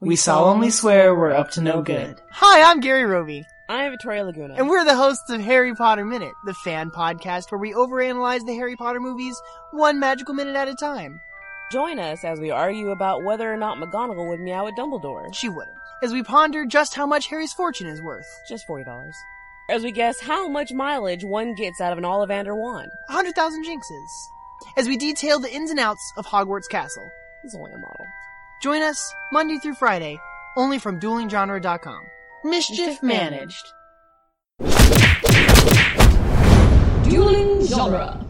We solemnly swear we're up to no good. Hi, I'm Gary Roby, I'm Victoria Laguna. and we're the hosts of Harry Potter Minute, the fan podcast where we overanalyze the Harry Potter movies one magical minute at a time. Join us as we argue about whether or not McGonagall would meow at Dumbledore. She wouldn't. As we ponder just how much Harry's fortune is worth. Just $40. As we guess how much mileage one gets out of an Ollivander wand. A hundred thousand jinxes. As we detail the ins and outs of Hogwarts Castle. It's only a model. Join us Monday through Friday, only from duelinggenre.com. Mischief managed. Dueling Genre.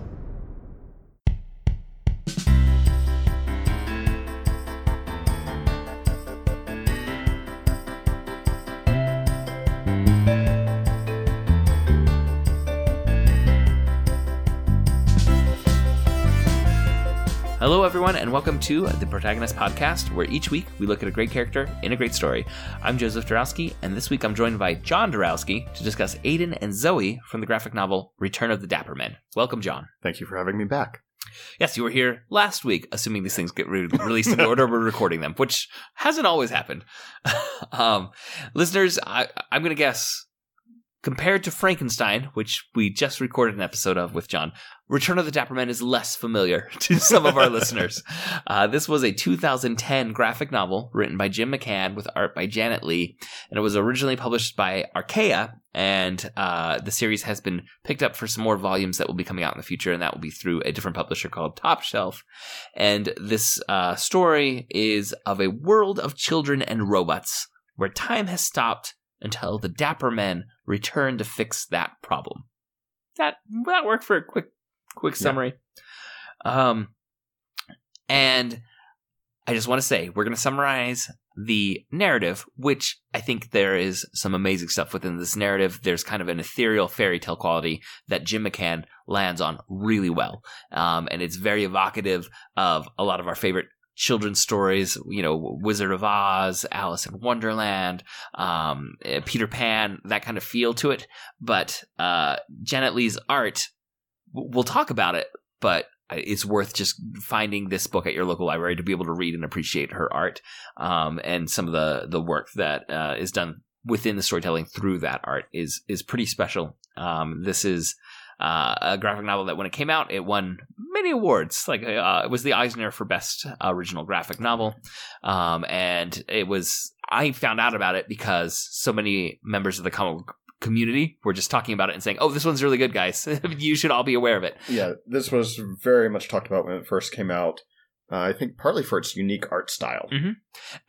Hello, everyone, and welcome to the Protagonist Podcast, where each week we look at a great character in a great story. I'm Joseph Darowski, and this week I'm joined by John Darowski to discuss Ayden and Zoe from the graphic novel Return of the Dapper Men. Welcome, John. Thank you for having me back. Yes, you were here last week, assuming these things get re- released in the order we're recording them, which hasn't always happened. um, listeners, I, I'm going to guess compared to Frankenstein, which we just recorded an episode of with John, Return of the Dapper Men is less familiar to some of our listeners. Uh, this was a 2010 graphic novel written by Jim McCann with art by Janet Lee, and it was originally published by Archaia. And uh, the series has been picked up for some more volumes that will be coming out in the future, and that will be through a different publisher called Top Shelf. And this uh, story is of a world of children and robots where time has stopped until the Dapper Men return to fix that problem. That that worked for a quick quick summary. Um, and I just want to say we're going to summarize the narrative, which I think there is some amazing stuff within this narrative. There's kind of an ethereal fairy tale quality that Jim McCann lands on really well, um, and it's very evocative of a lot of our favorite children's stories, you know, Wizard of Oz, Alice in Wonderland, um, eh, Peter Pan, that kind of feel to it. But uh, Janet Lee's art, we'll talk about it, but it's worth just finding this book at your local library to be able to read and appreciate her art um, and some of the the work that uh, is done within the storytelling through that art is is pretty special. Um, this is uh, a graphic novel that when it came out, it won many awards. Like uh, it was the Eisner for best original graphic novel, um, and it was. I found out about it because so many members of the comic community were just talking about it and saying, "Oh, this one's really good, guys. you should all be aware of it." Yeah, this was very much talked about when it first came out. Uh, I think partly for its unique art style. Mhm.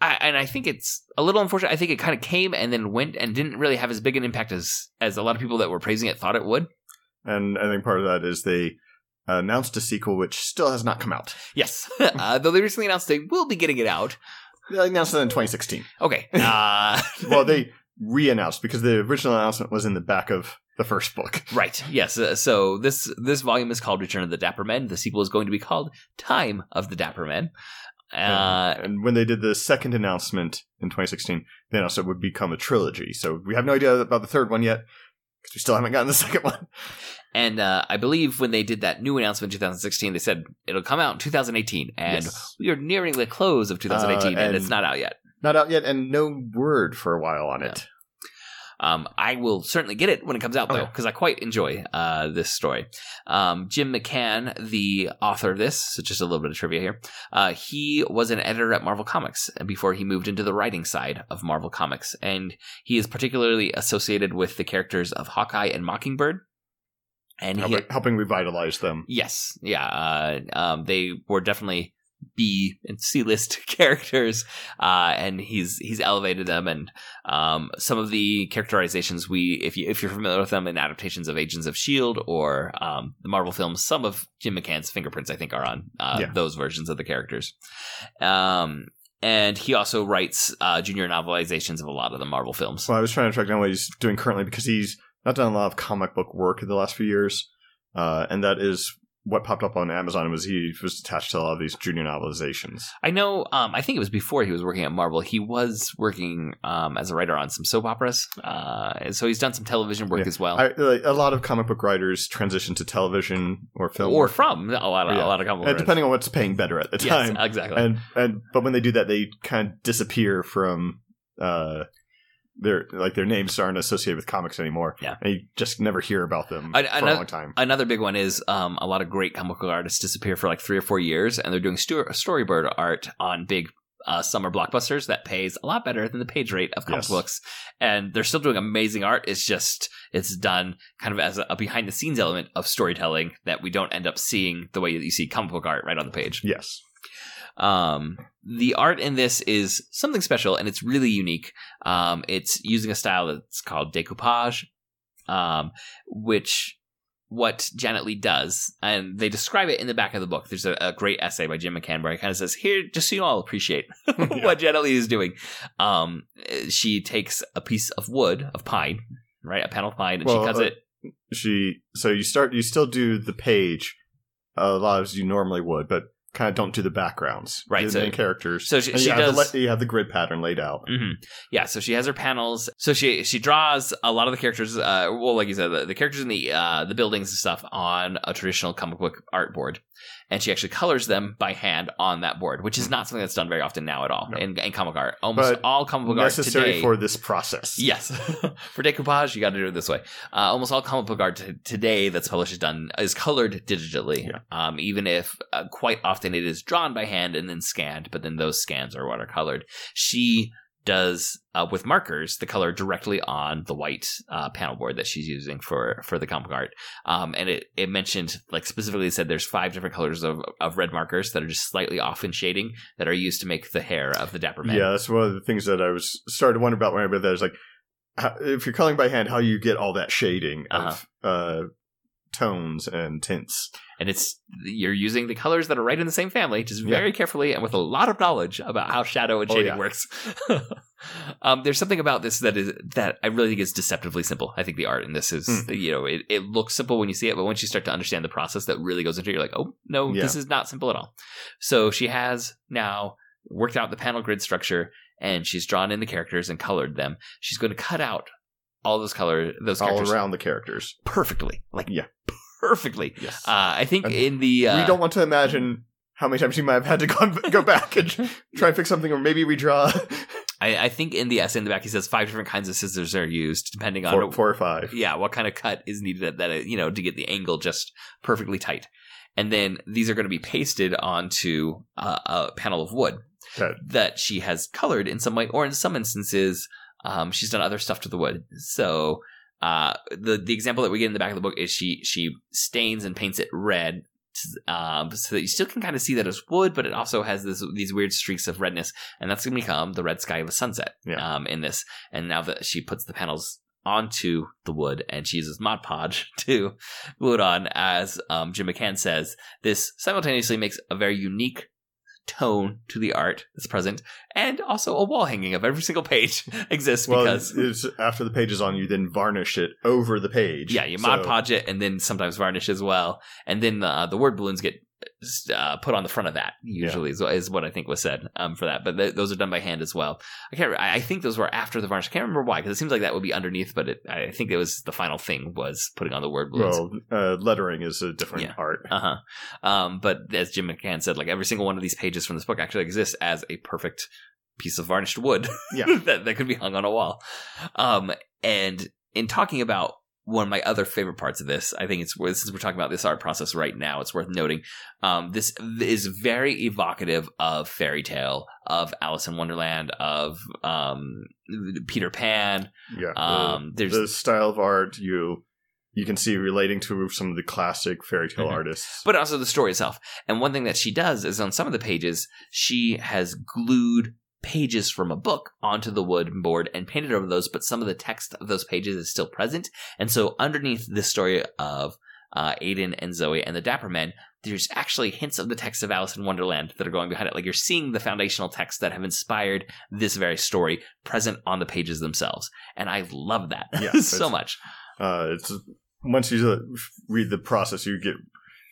I, and I think it's a little unfortunate. I think it kind of came and then went and didn't really have as big an impact as as a lot of people that were praising it thought it would. And I think part of that is they announced a sequel which still has not come out. Yes, uh, though they recently announced they will be getting it out. They announced it in 2016. Okay. Uh, well, they re-announced because the original announcement was in the back of the first book. Right. Yes. Uh, so this this volume is called Return of the Dapper Men. The sequel is going to be called Time of the Dapper Men. Uh, and when they did the second announcement in 2016, they announced it would become a trilogy. So we have no idea about the third one yet because we still haven't gotten the second one. and uh, I believe when they did that new announcement in 2016, they said it'll come out in 2018, and Yes. we are nearing the close of 2018, Uh, and, and- it's not out yet. Not out yet, and no word for a while on it. Um, I will certainly get it when it comes out, though, because I quite enjoy uh, this story. Um, Jim McCann, the author of this, so just a little bit of trivia here, uh, he was an editor at Marvel Comics before he moved into the writing side of Marvel Comics, and he is particularly associated with the characters of Hawkeye and Mockingbird. And he, Helping, helping revitalize them. Yes, yeah, uh, um, they were definitely B and C list characters, uh, and he's he's elevated them, and um, some of the characterizations we, if you if you're familiar with them in adaptations of Agents of Shield or um, the Marvel films, some of Jim McCann's fingerprints I think are on uh, Yeah. those versions of the characters. Um, and he also writes uh, junior novelizations of a lot of the Marvel films. Well, I was trying to track down what he's doing currently because he's not done a lot of comic book work in the last few years, uh, and that is what popped up on Amazon was he was attached to a lot of these junior novelizations. I know. Um, I think it was before he was working at Marvel. He was working um, as a writer on some soap operas. Uh, so he's done some television work Yeah. as well, I, a lot of comic book writers transition to television or film, or from a lot of Yeah. a lot of comic and books. depending on what's paying better at the Yes, time. exactly. And and but when they do that, they kind of disappear from uh their like their names aren't associated with comics anymore. Yeah. and you just never hear about them I- for I a long time. Another big one is um, a lot of great comic book artists disappear for like three or four years, and they're doing sto- storyboard art on big uh, summer blockbusters that pays a lot better than the page rate of comic Yes. books. And they're still doing amazing art. It's just it's done kind of as a, a behind the scenes element of storytelling that we don't end up seeing the way that you see comic book art right on the page. yes, Um, the art in this is something special and it's really unique. Um, it's using a style that's called decoupage, um, which what Janet Lee does, and they describe it in the back of the book. There's a, a great essay by Jim McCann where he kind of says, "Here, just so you all appreciate what Janet Lee is doing." Um, she takes a piece of wood of pine, right, a panel of pine, and Well, she cuts uh, it. she. So you start. You still do the page a lot as you normally would, but kind of don't do the backgrounds, Right, The so- main characters. So she, she you, have does. the, you have the grid pattern laid out. hmm Yeah, so she has her panels. So she she draws a lot of the characters. Uh, well, like you said, the, the characters in the uh, the buildings and stuff on a traditional comic book art board, and she actually colors them by hand on that board, which is not something that's done very often now at all No. in, in comic art. Almost But all comic book art Necessary today. for this process. Yes, for decoupage, you got to do it this way. Uh, almost all comic book art t- today that's published is done is colored digitally. Yeah. Um, even if uh, quite often it is drawn by hand and then scanned, but then those scans are watercolored. She does uh, with markers the color directly on the white uh, panel board that she's using for for the comic art. Um, and it it mentioned like specifically said there's five different colors of of red markers that are just slightly off in shading that are used to make the hair of the Dapper Man. Yeah, that's one of the things that I was started to wonder about when I read that. Is like, how, if you're coloring by hand, how you get all that shading of uh, tones and tints. and it's you're using the colors that are right in the same family just Yeah. very carefully and with a lot of knowledge about how shadow and Oh, shading yeah. works um, there's something about this that is that i really think is deceptively simple i think the art in this is Hmm. you know it, it looks simple when you see it but once you start to understand the process that really goes into it you're like oh no Yeah. this is not simple at all so she has now worked out the panel grid structure and she's drawn in the characters and colored them she's going to cut out all those color those all around the characters. perfectly like Yeah. Perfectly Yes. uh, I think And in the uh, we don't want to imagine how many times you might have had to go, go back and try and fix something, or maybe redraw I, I think in the essay in the back he says five different kinds of scissors are used depending on four, four or five. yeah what kind of cut is needed at that you know to get the angle just perfectly tight, and then these are going to be pasted onto uh, a panel of wood Okay. that she has colored in some way, or in some instances um, she's done other stuff to the wood. So uh, the the example that we get in the back of the book is she she stains and paints it red. Um, so that you still can kind of see that it's wood, but it also has this these weird streaks of redness, and that's going to become the red sky of a sunset. Yeah. Um, in this, and now that she puts the panels onto the wood and she uses Mod Podge to glue it on, as um, Jim McCann says, this simultaneously makes a very unique tone to the art that's present, and also a wall hanging of every single page exists Well, because. it's, after the page is on, you then varnish it over the page. Yeah, you Mod So- Podge it and then sometimes varnish as well. And then uh, the word balloons get uh, put on the front of that, usually, is, is what I think was said um, for that. But th- those are done by hand as well. I can't. I I think those were after the varnish. I can't remember why, because it seems like that would be underneath, but it, I think it was the final thing was putting on the word balloons. Well, uh, lettering is a different Yeah. art. Uh huh. Um, but as Jim McCann said, like every single one of these pages from this book actually exists as a perfect piece of varnished wood Yeah. that, that could be hung on a wall. Um, and in talking about one of my other favorite parts of this, I think it's since we're talking about this art process right now, it's worth noting. Um, this is very evocative of fairy tale, of Alice in Wonderland, of um, Peter Pan. Yeah. the- Um, there's the style of art you you can see relating to some of the classic fairy tale Mhm. artists. but also the story itself. And one thing that she does is on some of the pages, she has glued pages from a book onto the wood board and painted over those, but some of the text of those pages is still present. And so underneath this story of uh, Ayden and Zoe and the Dapper Men, there's actually hints of the text of Alice in Wonderland that are going behind it. Like you're seeing the foundational texts that have inspired this very story present on the pages themselves. And I love that Yeah, so much. Uh, it's once you uh, read the process, you get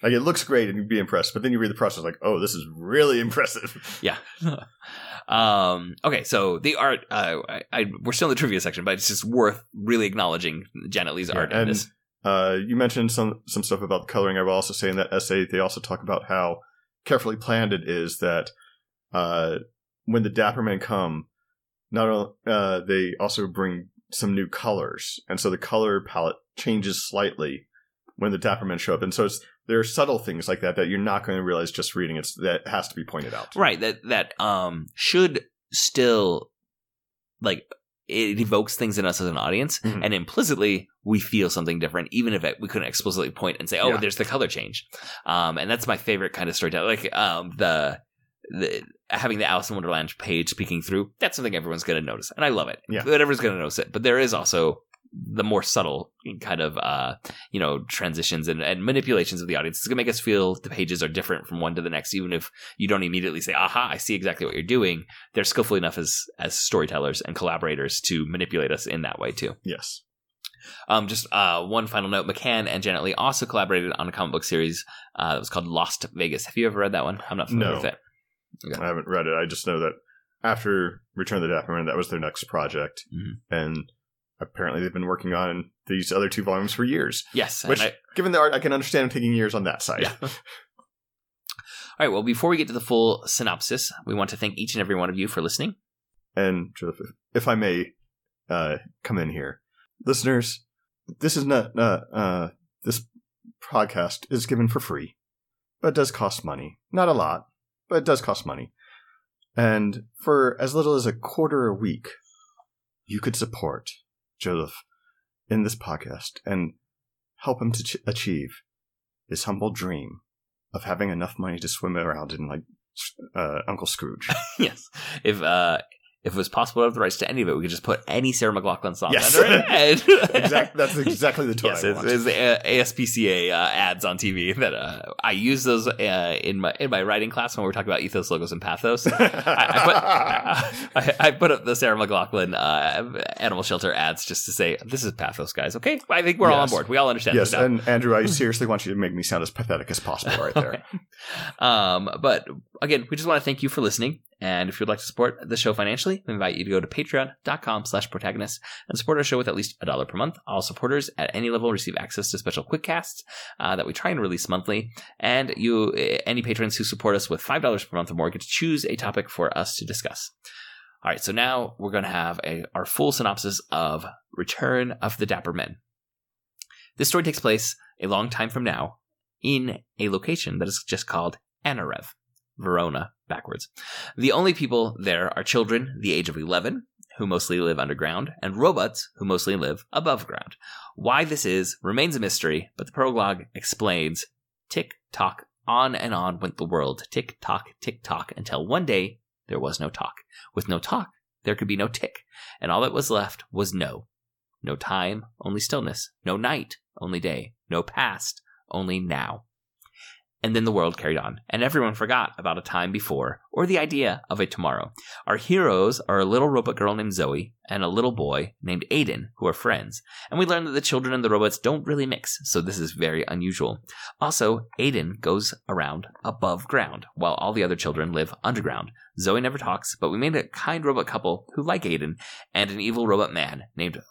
Like it looks great and you'd be impressed, but then you read the process like, oh, this is really impressive. Yeah. um, okay, so the art, uh, I, I, we're still in the trivia section, but it's just worth really acknowledging Janet Lee's art in and this. uh, you mentioned some some stuff about the coloring. I will also say in that essay they also talk about how carefully planned it is that uh, when the Dapper Men come, not only uh, they also bring some new colors, and so the color palette changes slightly when the Dapper Men show up, and so it's there are subtle things like that that you're not going to realize just reading it. That has to be pointed out. Right, that, that, um, should still, like, it evokes things in us as an audience, Mhm. and implicitly we feel something different, even if it, we couldn't explicitly point and say, "Oh, Yeah. there's the color change." Um, and that's my favorite kind of storytelling. Like um, the the having the Alice in Wonderland page peeking through. That's something everyone's going to notice, and I love it. Yeah. whatever's going to notice it. But there is also the more subtle kind of uh you know transitions and, and manipulations of the audience it's going to make us feel the pages are different from one to the next even if you don't immediately say aha i see exactly what you're doing they're skillful enough as as storytellers and collaborators to manipulate us in that way too Yes. um, just uh, one final note: McCann and Janet Lee also collaborated on a comic book series uh, that was called Lost Vegas. Have you ever read that one? I'm not familiar No. with it. I haven't read it. I just know that after Return of the Dapper Men, that was their next project, Mhm. and apparently they've been working on these other two volumes for years. Yes. Which, I- given the art, I can understand them taking years on that side. Yeah. All right. Well, before we get to the full synopsis, we want to thank each and every one of you for listening. And Joseph, if, if I may uh, come in here, listeners, this is not uh, uh, this podcast is given for free, but it does cost money. Not a lot, but it does cost money. And for as little as a quarter a week, you could support Joseph in this podcast and help him to ch- achieve his humble dream of having enough money to swim around in like uh, Uncle Scrooge. yes. If uh, if it was possible to have the rights to any of it, we could just put any Sarah McLachlan song Yes. under it. And- exact, that's exactly the tone yes, I it's, want. it's the uh, ASPCA uh, ads on TV that uh, I use those uh, in my in my writing class when we are talking about ethos, logos, and pathos. I, I, put, I, I put up the Sarah McLachlan uh, animal shelter ads just to say this is pathos, guys. Okay, I think we're all on board. We all understand. yes, and Andrew, I seriously want you to make me sound as pathetic as possible right there. um, but again, we just want to thank you for listening. And if you'd like to support the show financially, we invite you to go to patreon.com slash protagonist and support our show with at least a dollar per month. All supporters at any level receive access to special quick casts uh, that we try and release monthly. And you, eh, any patrons who support us with $5 per month or more get to choose a topic for us to discuss. All right, so now we're going to have a, our full synopsis of Return of the Dapper Men. This story takes place a long time from now in a location that is just called Anorev, Verona, backwards. The only people there are children the age of 11, who mostly live underground, and robots, who mostly live above ground. Why this is remains a mystery, but the prologue explains tick tock, on and on went the world, tick tock, tick tock, until one day there was no tock. With no tock, there could be no tick, and all that was left was no. No time, only stillness. No night, only day. No past, only now. And then the world carried on, and everyone forgot about a time before, or the idea of a tomorrow. Our heroes are a little robot girl named Zoe and a little boy named Ayden, who are friends. And we learn that the children and the robots don't really mix, so this is very unusual. Also, Ayden goes around above ground, while all the other children live underground. Zoe never talks, but we made a kind robot couple who like Ayden, and an evil robot man named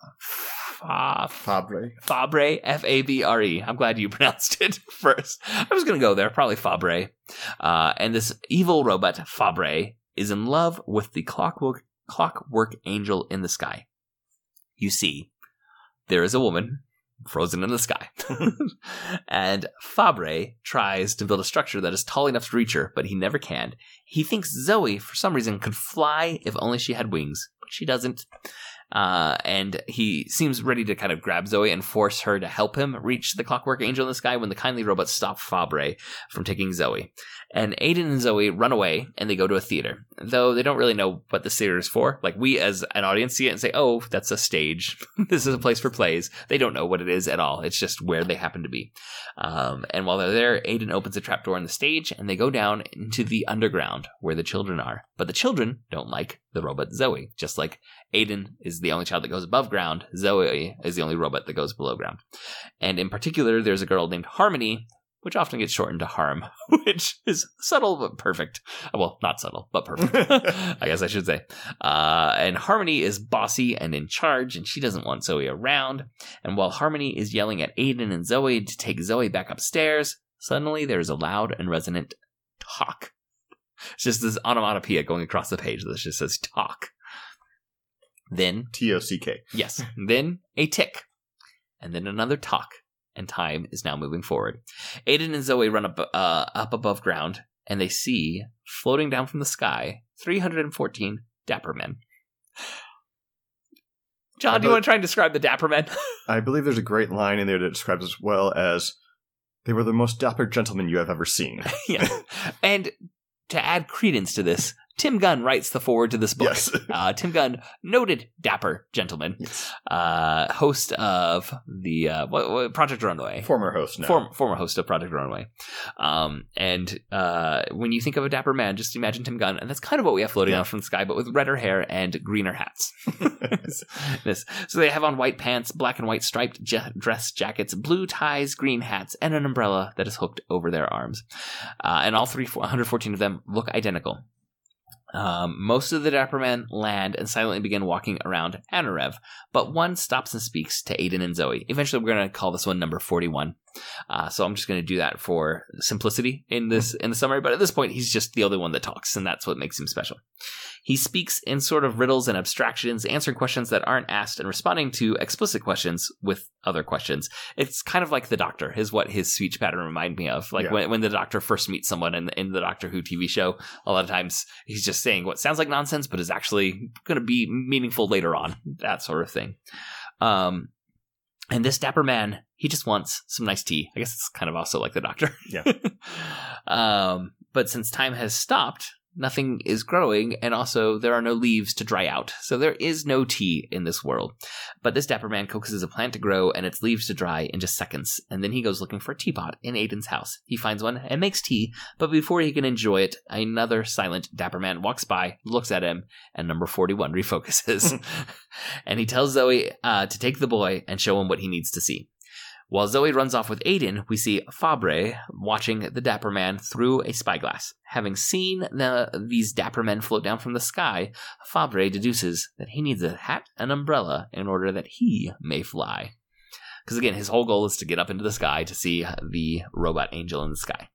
Fa- Fabre. Fabre, F A B R E. I'm glad you pronounced it first. I was going to go there, probably Fabre. Uh, and this evil robot, Fabre, is in love with the clockwork, clockwork angel in the sky. You see, there is a woman frozen in the sky. and Fabre tries to build a structure that is tall enough to reach her, but he never can. He thinks Zoe, for some reason, could fly if only she had wings, but she doesn't. Uh, and he seems ready to kind of grab Zoe and force her to help him reach the clockwork angel in the sky when the kindly robots stop Fabre from taking Zoe. And Ayden and Zoe run away and they go to a theater, though they don't really know what the theater is for. Like we as an audience see it and say, oh, that's a stage. this is a place for plays. They don't know what it is at all. It's just where they happen to be. Um, and while they're there, Ayden opens a trapdoor in the stage and they go down into the underground where the children are. But the children don't like the robot Zoe, just like Ayden is the only child that goes above ground. Zoe is the only robot that goes below ground. And in particular, there's a girl named Harmony which often gets shortened to harm, which is subtle but perfect. Well, not subtle, but perfect. I guess I should say. Uh, and Harmony is bossy and in charge, and she doesn't want Zoe around. And while Harmony is yelling at Ayden and Zoe to take Zoe back upstairs, suddenly there's a loud and resonant tock. It's just this onomatopoeia going across the page that just says tock. Then T O C K. Yes. then a tick. And then another tock. And time is now moving forward. Ayden and Zoe run up, uh, up above ground, and they see, floating down from the sky, 314 Dapper Men. John, do you want to try and describe the Dapper Men? I believe there's a great line in there that describes as well as they were the most dapper gentlemen you have ever seen. yeah. And to add credence to this, Tim Gunn writes the foreword to this book. Yes. Uh, Tim Gunn, noted dapper gentleman, yes. uh, host of the uh, what, what, Project Runway. Former host now. Form, former host of Project Runway. Um, and uh, when you think of a dapper man, just imagine Tim Gunn, and that's kind of what we have floating Yeah. out from the sky, but with redder hair and greener hats. this. So they have on white pants, black and white striped dress jackets, blue ties, green hats, and an umbrella that is hooked over their arms. Uh, and all three, 114 of them look identical. Um, most of the Dapper Men land and silently begin walking around Anorev, but one stops and speaks to Ayden and Zoe. Eventually, we're going to call this one number 41. Uh, so I'm just going to do that for simplicity in this in the summary. But at this point, he's just the only one that talks, and that's what makes him special. He speaks in sort of riddles and abstractions, answering questions that aren't asked and responding to explicit questions with other questions. It's kind of like the Doctor, is what his speech pattern remind me of. Like Yeah. when, when the Doctor first meets someone in, in the Doctor Who TV show, a lot of times he's just saying what sounds like nonsense, but is actually going to be meaningful later on. That sort of thing. Um, and this dapper man, he just wants some nice tea. I guess it's kind of also like the doctor. Yeah. um, but since time has stopped, nothing is growing, and also there are no leaves to dry out. So there is no tea in this world. But this dapper man coaxes a plant to grow and its leaves to dry in just seconds. And then he goes looking for a teapot in Ayden's house. He finds one and makes tea, but before he can enjoy it, another silent dapper man walks by, looks at him, and number 41 refocuses. and he tells Zoe uh, to take the boy and show him what he needs to see. While Zoe runs off with Ayden, we see Fabre watching the Dapper Man through a spyglass. Having seen the, these Dapper Men float down from the sky, Fabre deduces that he needs a hat and umbrella in order that he may fly. Because again, his whole goal is to get up into the sky to see the robot angel in the sky.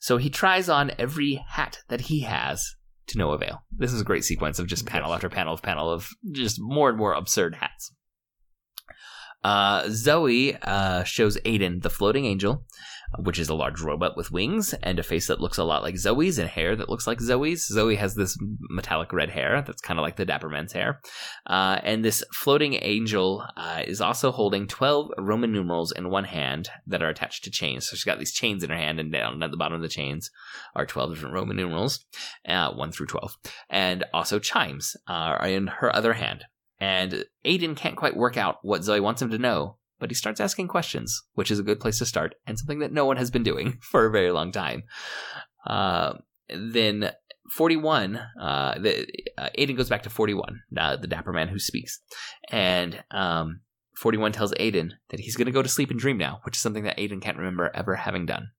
So he tries on every hat that he has to no avail. This is a great sequence of just panel after panel of panel of just more and more absurd hats. Uh, Zoe uh, shows Ayden the floating angel, which is a large robot with wings and a face that looks a lot like Zoe's and hair that looks like Zoe's. Zoe has this metallic red hair that's kind of like the Dapper Man's hair. Uh, and this floating angel uh, is also holding 12 Roman numerals in one hand that are attached to chains. So she's got these chains in her hand, and down at the bottom of the chains are 12 different Roman numerals, uh, 1 through 12. And also chimes uh, are in her other hand. And Ayden can't quite work out what Zoe wants him to know, but he starts asking questions, which is a good place to start, and something that no one has been doing for a very long time. Uh, then 41, uh, the, uh, Ayden goes back to 41, uh, the dapper man who speaks. And um, 41 tells Ayden that he's going to go to sleep and dream now, which is something that Ayden can't remember ever having done.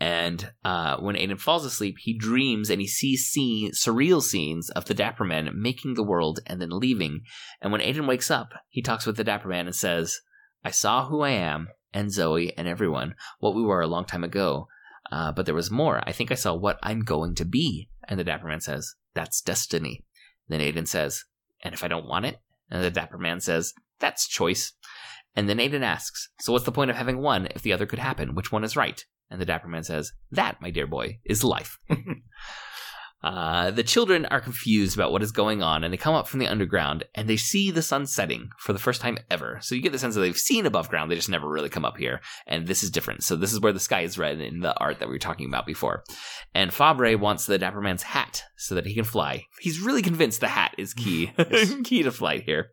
And uh, when Ayden falls asleep, he dreams and he sees scene, surreal scenes of the Dapper Man making the world and then leaving. And when Ayden wakes up, he talks with the Dapper Man and says, I saw who I am, and Zoe, and everyone, what we were a long time ago. Uh, but there was more. I think I saw what I'm going to be. And the Dapper Man says, That's destiny. Then Ayden says, And if I don't want it? And the Dapper Man says, That's choice. And then Ayden asks, So what's the point of having one if the other could happen? Which one is right? And the Dapper Man says, That, my dear boy, is life. uh, the children are confused about what is going on, and they come up from the underground and they see the sun setting for the first time ever. So you get the sense that they've seen above ground, they just never really come up here. And this is different. So this is where the sky is red in the art that we were talking about before. And Fabre wants the Dapper Man's hat so that he can fly. He's really convinced the hat is key, key to flight here.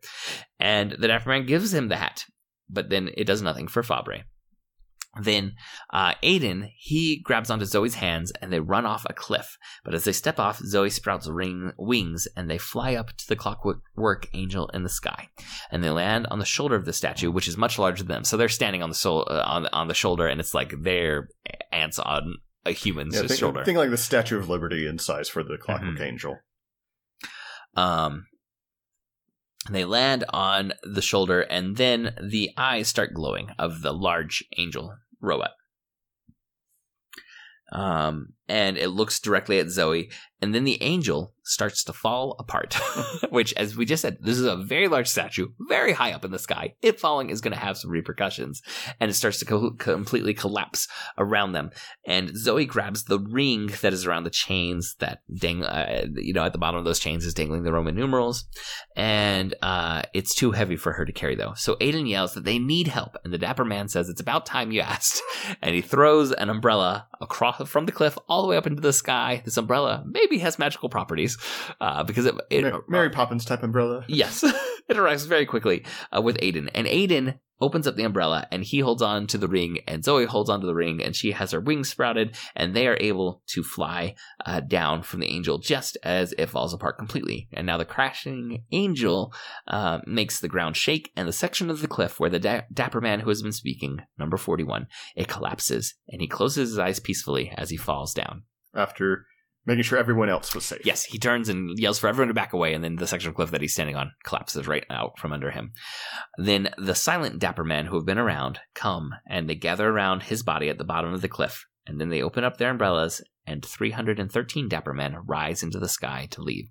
And the Dapper Man gives him the hat, but then it does nothing for Fabre. Then uh, Ayden he grabs onto Zoe's hands and they run off a cliff. But as they step off, Zoe sprouts ring wings and they fly up to the clockwork angel in the sky. And they land on the shoulder of the statue, which is much larger than them. So they're standing on the sol- uh, on on the shoulder, and it's like they're ants on a human's Yeah, think, shoulder. think like the Statue of Liberty in size for the Clockwork Mhm. Angel. Um, they land on the shoulder, and then the eyes start glowing of the large angel robot. Um, and it looks directly at Zoe, and then the angel starts to fall apart. Which, as we just said, this is a very large statue, very high up in the sky. It falling is going to have some repercussions, and it starts to co- completely collapse around them. And Zoe grabs the ring that is around the chains that dang, uh, you know, at the bottom of those chains is dangling the Roman numerals, and uh, it's too heavy for her to carry though. So Ayden yells that they need help, and the dapper man says it's about time you asked, and he throws an umbrella across from the cliff all the way up into the sky. This umbrella maybe has magical properties uh, because it, it Ma- Mary Poppins type umbrella. Yes, it arrives very quickly uh, with Ayden, and Ayden opens up the umbrella and he holds on to the ring, and Zoe holds on to the ring, and she has her wings sprouted, and they are able to fly uh, down from the angel just as it falls apart completely. And now the crashing angel uh, makes the ground shake, and the section of the cliff where the da- dapper man who has been speaking, number forty-one, it collapses, and he closes his eyes peacefully as he falls down. After making sure everyone else was safe. Yes, he turns and yells for everyone to back away, and then the section of cliff that he's standing on collapses right out from under him. Then the silent dapper men who have been around come and they gather around his body at the bottom of the cliff, and then they open up their umbrellas, and 313 dapper men rise into the sky to leave.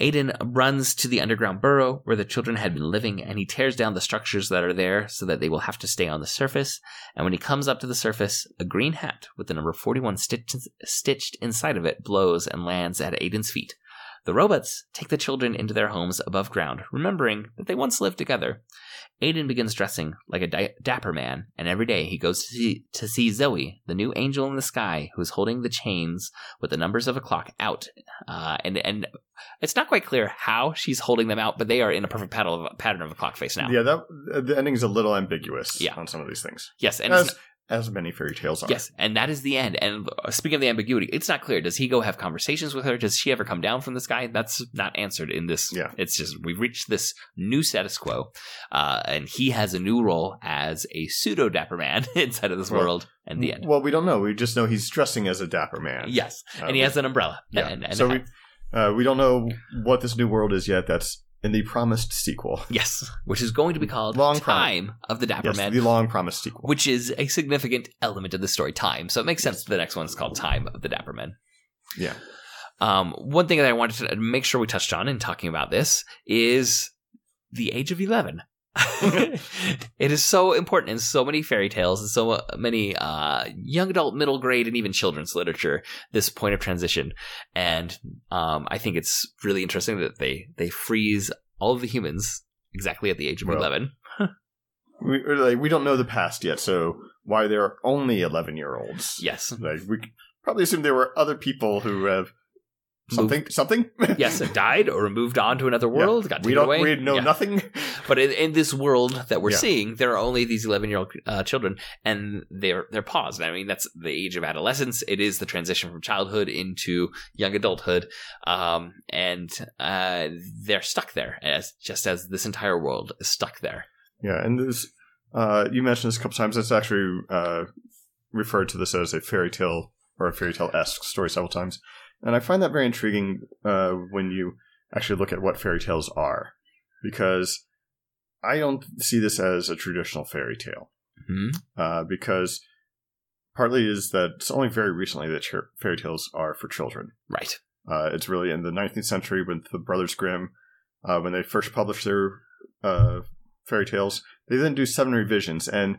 Ayden runs to the underground burrow where the children had been living, and he tears down the structures that are there so that they will have to stay on the surface. And when he comes up to the surface, a green hat with the number 41 stitched, stitched inside of it blows and lands at Ayden's feet. The robots take the children into their homes above ground, remembering that they once lived together. Ayden begins dressing like a di- dapper man, and every day he goes to see, to see Zoe, the new angel in the sky, who is holding the chains with the numbers of a clock out. Uh, and and it's not quite clear how she's holding them out, but they are in a perfect pattern of, pattern of a clock face now. Yeah, that the ending is a little ambiguous Yeah. on some of these things. Yes, and it's As, as many fairy tales are. Yes, and that is the end. And uh, speaking of the ambiguity, it's not clear. Does he go have conversations with her? Does she ever come down from the sky? That's not answered in this. Yeah. It's just we've reached this new status quo, uh, and he has a new role as a pseudo dapper man inside of this Well, world. And the end. Well, we don't know. We just know he's dressing as a dapper man. Yes, Uh, and he has an umbrella. Yeah. And, and so we uh, we don't know what this new world is yet. That's in the promised sequel. yes, which is going to be called Long Time of the Dapper Yes, Man. the long promised sequel. which is a significant element of the story, time. So it makes sense that the next one is called Time of the Dapper Men. Yeah. Um, one thing that I wanted to make sure we touched on in talking about this is the age of 11. it is so important in so many fairy tales and so many uh, young adult, middle grade, and even children's literature. This point of transition, and um, I think it's really interesting that they they freeze all of the humans exactly at the age of Well, eleven. we like we don't know the past yet, so why there are only eleven year olds? Yes, Like we probably assume there were other people who have something something. yes, died or moved on to another Yeah. world. Got we taken don't away. we know Yeah. nothing. But in, in this world that we're Yeah. seeing, there are only these eleven-year-old uh, children, and they're they're paused. I mean, that's the age of adolescence. It is the transition from childhood into young adulthood, um, and uh, they're stuck there, as just as this entire world is stuck there. Yeah, and this uh, you mentioned this a couple times. It's actually uh, referred to this as a fairy tale or a fairy tale esque story several times, and I find that very intriguing uh, when you actually look at what fairy tales are, because I don't see this as a traditional fairy tale. hmm uh, because partly is that it's only very recently that fairy tales are for children. Right. Uh, it's really in the 19th century with the Brothers Grimm, uh, when they first published their uh, fairy tales. They then do seven revisions and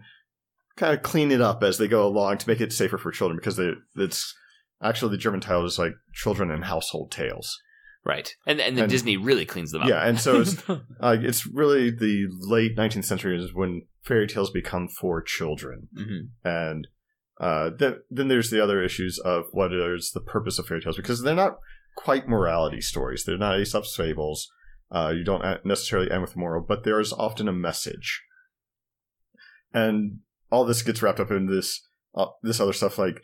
kind of clean it up as they go along to make it safer for children because they, it's actually the German title is like Children and Household Tales. Right. And and then And- Disney really cleans them up. Yeah, and so it's uh, it's really the late 19th century is when fairy tales become for children. Mhm. and uh, then then there's the other issues of what is the purpose of fairy tales because they're not quite morality stories. They're not Aesop's fables. Uh, you don't necessarily end with a moral, but there is often a message. And all this gets wrapped up in this uh, this other stuff like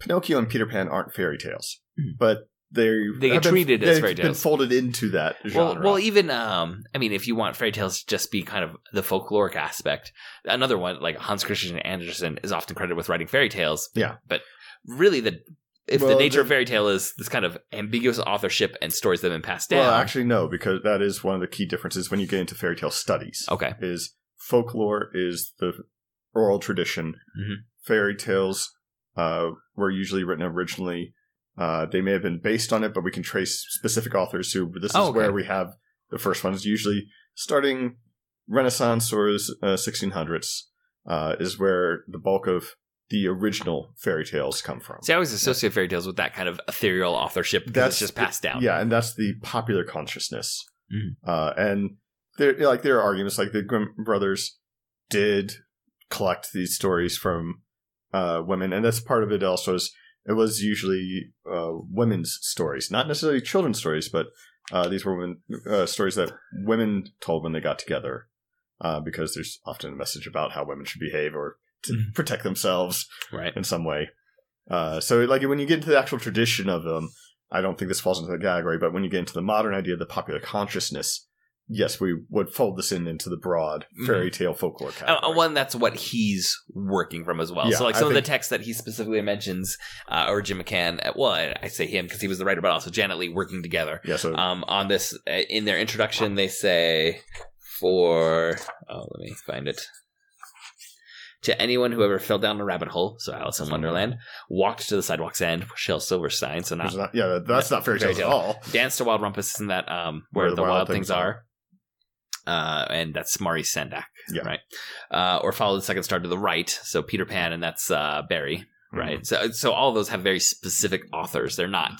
Pinocchio and Peter Pan aren't fairy tales, Mhm. but they're They get been- treated as they've fairy Been tales. folded into that Well, genre. well, even um, I mean, if you want fairy tales to just be kind of the folkloric aspect, another one like Hans Christian Andersen is often credited with writing fairy tales. Yeah. but really, the if the nature of fairy tale is this kind of ambiguous authorship and stories that have been passed down. well, actually, no, because that is one of the key differences when you get into fairy tale studies. okay, Is folklore is the oral tradition. Mhm. Fairy tales uh, were usually written originally. Uh, they may have been based on it, but we can trace specific authors who. This is Oh, okay. where we have the first ones. Usually, starting Renaissance or uh, 1600s uh, is where the bulk of the original fairy tales come from. see, I always associate fairy tales with that kind of ethereal authorship that's just passed down. Yeah, and that's the popular consciousness. Mhm. Uh, and there, like, there are arguments like the Grimm brothers did collect these stories from uh, women, and that's part of it. Also, is it was usually uh, women's stories, not necessarily children's stories, but uh, these were women, uh, stories that women told when they got together, uh, because there's often a message about how women should behave or to Mhm. protect themselves right. in some way. Uh, so, like when you get into the actual tradition of them, I don't think this falls into the category. But when you get into the modern idea of the popular consciousness, yes, we would fold this in into the broad fairy tale folklore Uh, category. uh, one that's what he's working from as well. Yeah, so, like I some of the texts that he specifically mentions, uh, or Jim McCann. uh, Well, I, I say him because he was the writer, but also Janet Lee working together. yeah, so Um, on this, uh, in their introduction, they say for oh, let me find it. To anyone who ever fell down a rabbit hole, so Alice in Wonderland, walked to the sidewalk's end, Shel Silverstein, so not not, yeah, that's not fairy Fairy tales at tale. all. Dance to Wild Rumpus, isn't that um, where, the, wild, things, are? Uh, and that's Maurice Sendak, Yeah. right? Uh, or follow the second star to the right, so Peter Pan, and that's uh, Barrie, Mm-hmm. right? So, so all of those have very specific authors. They're not,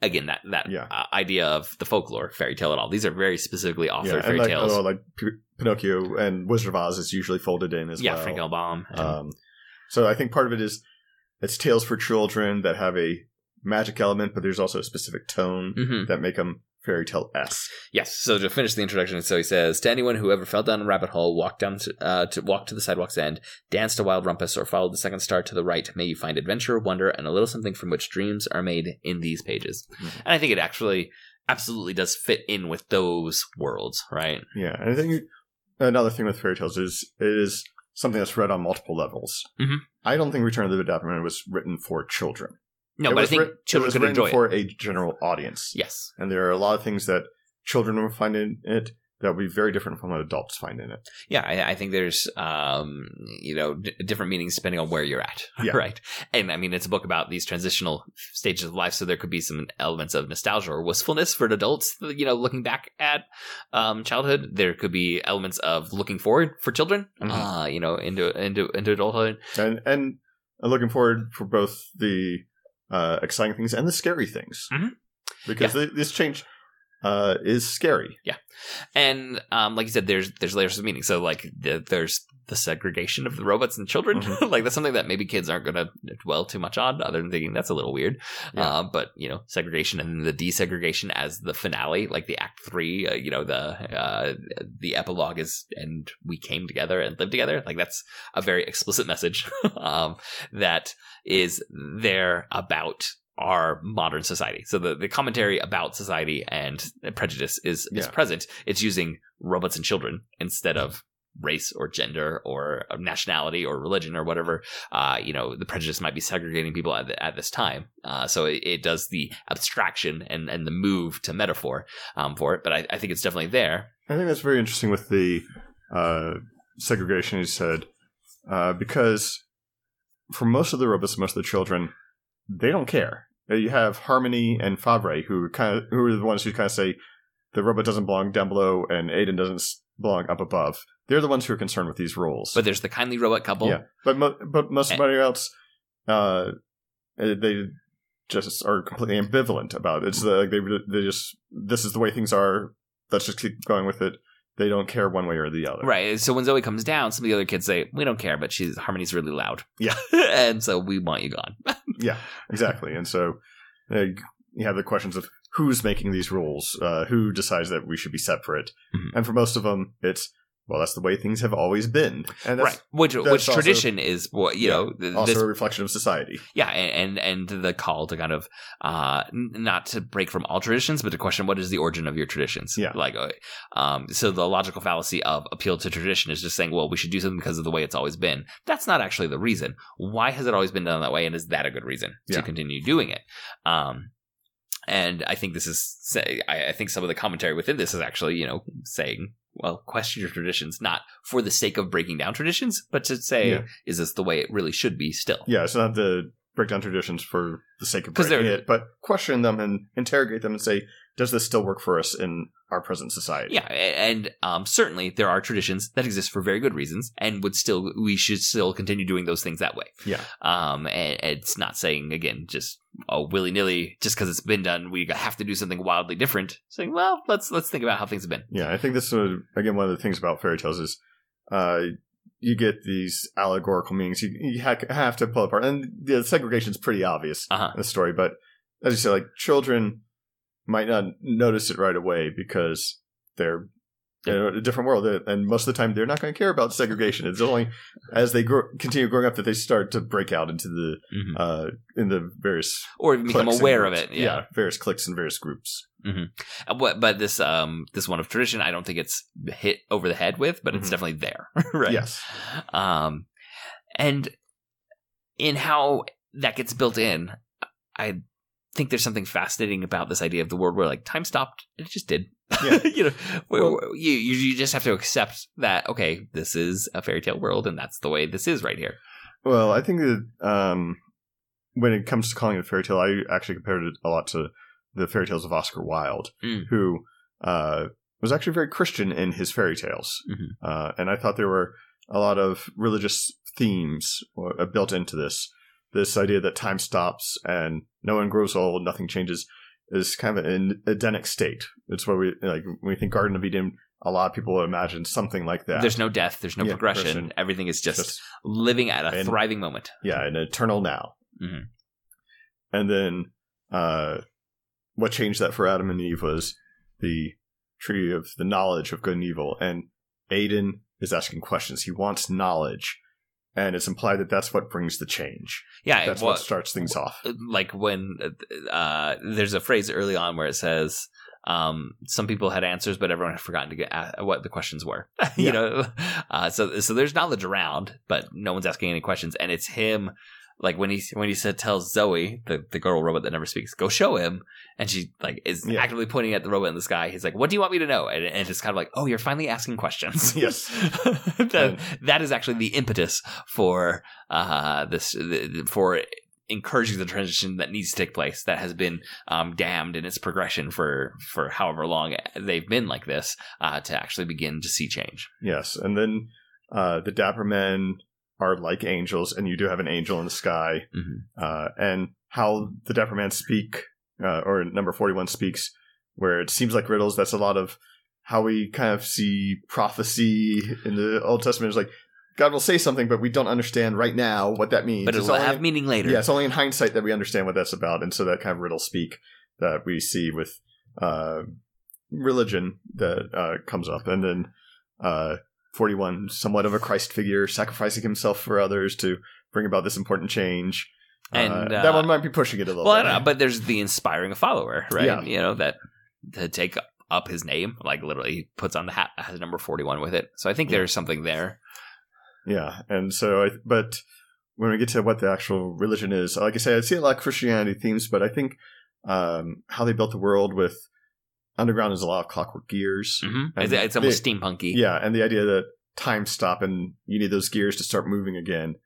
again, that that Yeah. uh, idea of the folklore fairy tale at all. These are very specifically Yeah, authored and fairy like, tales. oh, like P- Pinocchio and Wizard of Oz is usually folded in as yeah, well. Frank L. Baum. and- Um, so I think part of it is it's tales for children that have a magic element, but there's also a specific tone Mhm. that make them fairy tale esque. Yes. So to finish the introduction, so he says, "To anyone who ever fell down a rabbit hole, walked down to, uh, to walk to the sidewalk's end, danced a Wild Rumpus, or followed the second star to the right, may you find adventure, wonder, and a little something from which dreams are made in these pages." Mhm. And I think it actually absolutely does fit in with those worlds, right? Yeah, and I think another thing with fairy tales is it is something that's read on multiple levels. Mhm. I don't think Return of the Dapper Man was written for children. No, It but I think children could enjoy for it. a general audience. Yes. and there are a lot of things that children will find in it that will be very different from what adults find in it. Yeah, I, I think there's, um, you know, d- different meanings depending on where you're at, Yeah. right? And I mean, it's a book about these transitional stages of life, so there could be some elements of nostalgia or wistfulness for adults. You know, looking back at um, childhood, there could be elements of looking forward for children, Mhm. uh, you know, into into into adulthood. And and looking forward for both the uh, exciting things and the scary things Mhm. because th- this change uh, is scary. Yeah, and um, like you said, there's there's layers of meaning. So like the, there's the segregation of the robots and children. Mhm. like that's something that maybe kids aren't going to dwell too much on, other than thinking that's a little weird. Yeah. Uh, but you know, segregation and the desegregation as the finale, like the act three. Uh, you know, the uh, the epilogue is and we came together and lived together. Like that's a very explicit message um, that is there about our modern society. So the, the commentary about society and prejudice is is present. It's using robots and children instead of race or gender or nationality or religion or whatever. Uh, you know, the prejudice might be segregating people at, the, at this time. Uh, so it, it does the abstraction and, and the move to metaphor um, for it. But I, I think it's definitely there. I think that's very interesting with the uh, segregation you said, uh, because for most of the robots, most of the children, they don't care. Uh, You have Harmony and Fabre, who kind of who are the ones who kind of say the robot doesn't belong down below and Ayden doesn't belong up above. They're the ones who are concerned with these rules. But there's the kindly robot couple. yeah, but mo- but most And- everybody else, uh, uh, they just are completely ambivalent about it. It's the, like they they just this is the way things are. Let's just keep going with it. They don't care one way or the other. Right. So when Zoe comes down, some of the other kids say, "We don't care," but she's Harmony's really loud. Yeah. and so we want you gone. Yeah, exactly. And so uh, you have the questions of who's making these rules, uh, who decides that we should be separate, Mhm. and for most of them, it's well, that's the way things have always been, and that's right. Which that's which also- tradition is what you Yeah. know. th- also this a reflection of society. Yeah, and and and the call to kind of uh not to break from all traditions, but to question what is the origin of your traditions. Yeah. like uh, um, so the logical fallacy of appeal to tradition is just saying, well, we should do something because of the way it's always been. That's not actually the reason. Why has it always been done that way, and is that a good reason Yeah. to continue doing it? Um, and I think this is say I, I think some of the commentary within this is actually you know saying. Well, question your traditions, not for the sake of breaking down traditions, but to say, Yeah. is this the way it really should be still? Yeah, it's not the break down traditions for the sake of breaking it, but question them and interrogate them and say, does this still work for us in our present society? Yeah, and um, certainly there are traditions that exist for very good reasons, and would still we should still continue doing those things that way. Yeah. Um, and it's not saying again just oh willy nilly just because it's been done we have to do something wildly different. Saying well let's let's think about how things have been. Yeah, I think this is again one of the things about fairy tales is uh, you get these allegorical meanings. You, you ha- have to pull apart, and the segregation is pretty obvious Uh-huh. in the story. But as you say, like children might not notice it right away because they're in a different world, and most of the time they're not going to care about segregation. It's only as they grow, continue growing up that they start to break out into the Mhm. uh, in the various Or even become aware of it. Yeah. various cliques and various groups. Uh, But, but this um this one of tradition I don't think it's hit over the head with, but it's Mhm. definitely there. right. Yes, Um, and in how that gets built in, I think there's something fascinating about this idea of the world where like time stopped. It just did. Yeah. you know, Well- you you just have to accept that okay, this is a fairy tale world, and that's the way this is right here. Well, I think that um, when it comes to calling it a fairy tale, I actually compared it a lot to the fairy tales of Oscar Wilde, Mm. who uh, was actually very Christian in his fairy tales. Mhm. Uh, and I thought there were a lot of religious themes uh, built into this. This idea that time stops and no one grows old, nothing changes, is kind of an Edenic state. It's what we like when we think Garden of Eden. A lot of people imagine something like that. There's no death. There's no Yeah, progression. progression. Everything is just, Just- living at a thriving moment. yeah, an eternal now. Mhm. And then uh, what changed that for Adam and Eve was the tree of the knowledge of good and evil. And Ayden is asking questions. He wants knowledge. And it's implied that that's what brings the change. Yeah, That's well, what starts things off. like when uh, there's a phrase early on where it says um, some people had answers, but everyone had forgotten to get a- what the questions were. you Yeah. know, uh, so so there's knowledge around, but no one's asking any questions, and it's him. Like when he when he said tells Zoe the, the girl robot that never speaks go show him and she like is Yeah. actively pointing at the robot in the sky he's like what do you want me to know and, and it's kind of like oh you're finally asking questions Yes. that, that is actually the impetus for uh this the, for encouraging the transition that needs to take place that has been um, damned in its progression for for however long they've been like this uh, to actually begin to see change. Yes. And then uh, the Dapper Men are like angels, and you do have an angel in the sky. Mhm. Uh, and how the Dapper Men speak, uh, or number 41 speaks, where it seems like riddles, that's a lot of how we kind of see prophecy in the Old Testament. Is like, God will say something, but we don't understand right now what that means. But it'll have meaning later. Yeah, it's only in hindsight that we understand what that's about, and so that kind of riddle speak that we see with uh, religion that uh, comes up, and then uh, forty-one, somewhat of a Christ figure, sacrificing himself for others to bring about this important change. And, uh, uh, that one might be pushing it a little Well, bit. know, but there's the inspiring a follower, right? Yeah. You know that to take up his name, like literally he puts on the hat has number forty one with it. So I think Yeah. there's something there. Yeah, and so I, but when we get to what the actual religion is, like I say, I see a lot of Christianity themes, but I think um, how they built the world with underground is a lot of clockwork gears. hmm It's, it's almost they- steampunky. Yeah, and the idea that time stop and you need those gears to start moving again.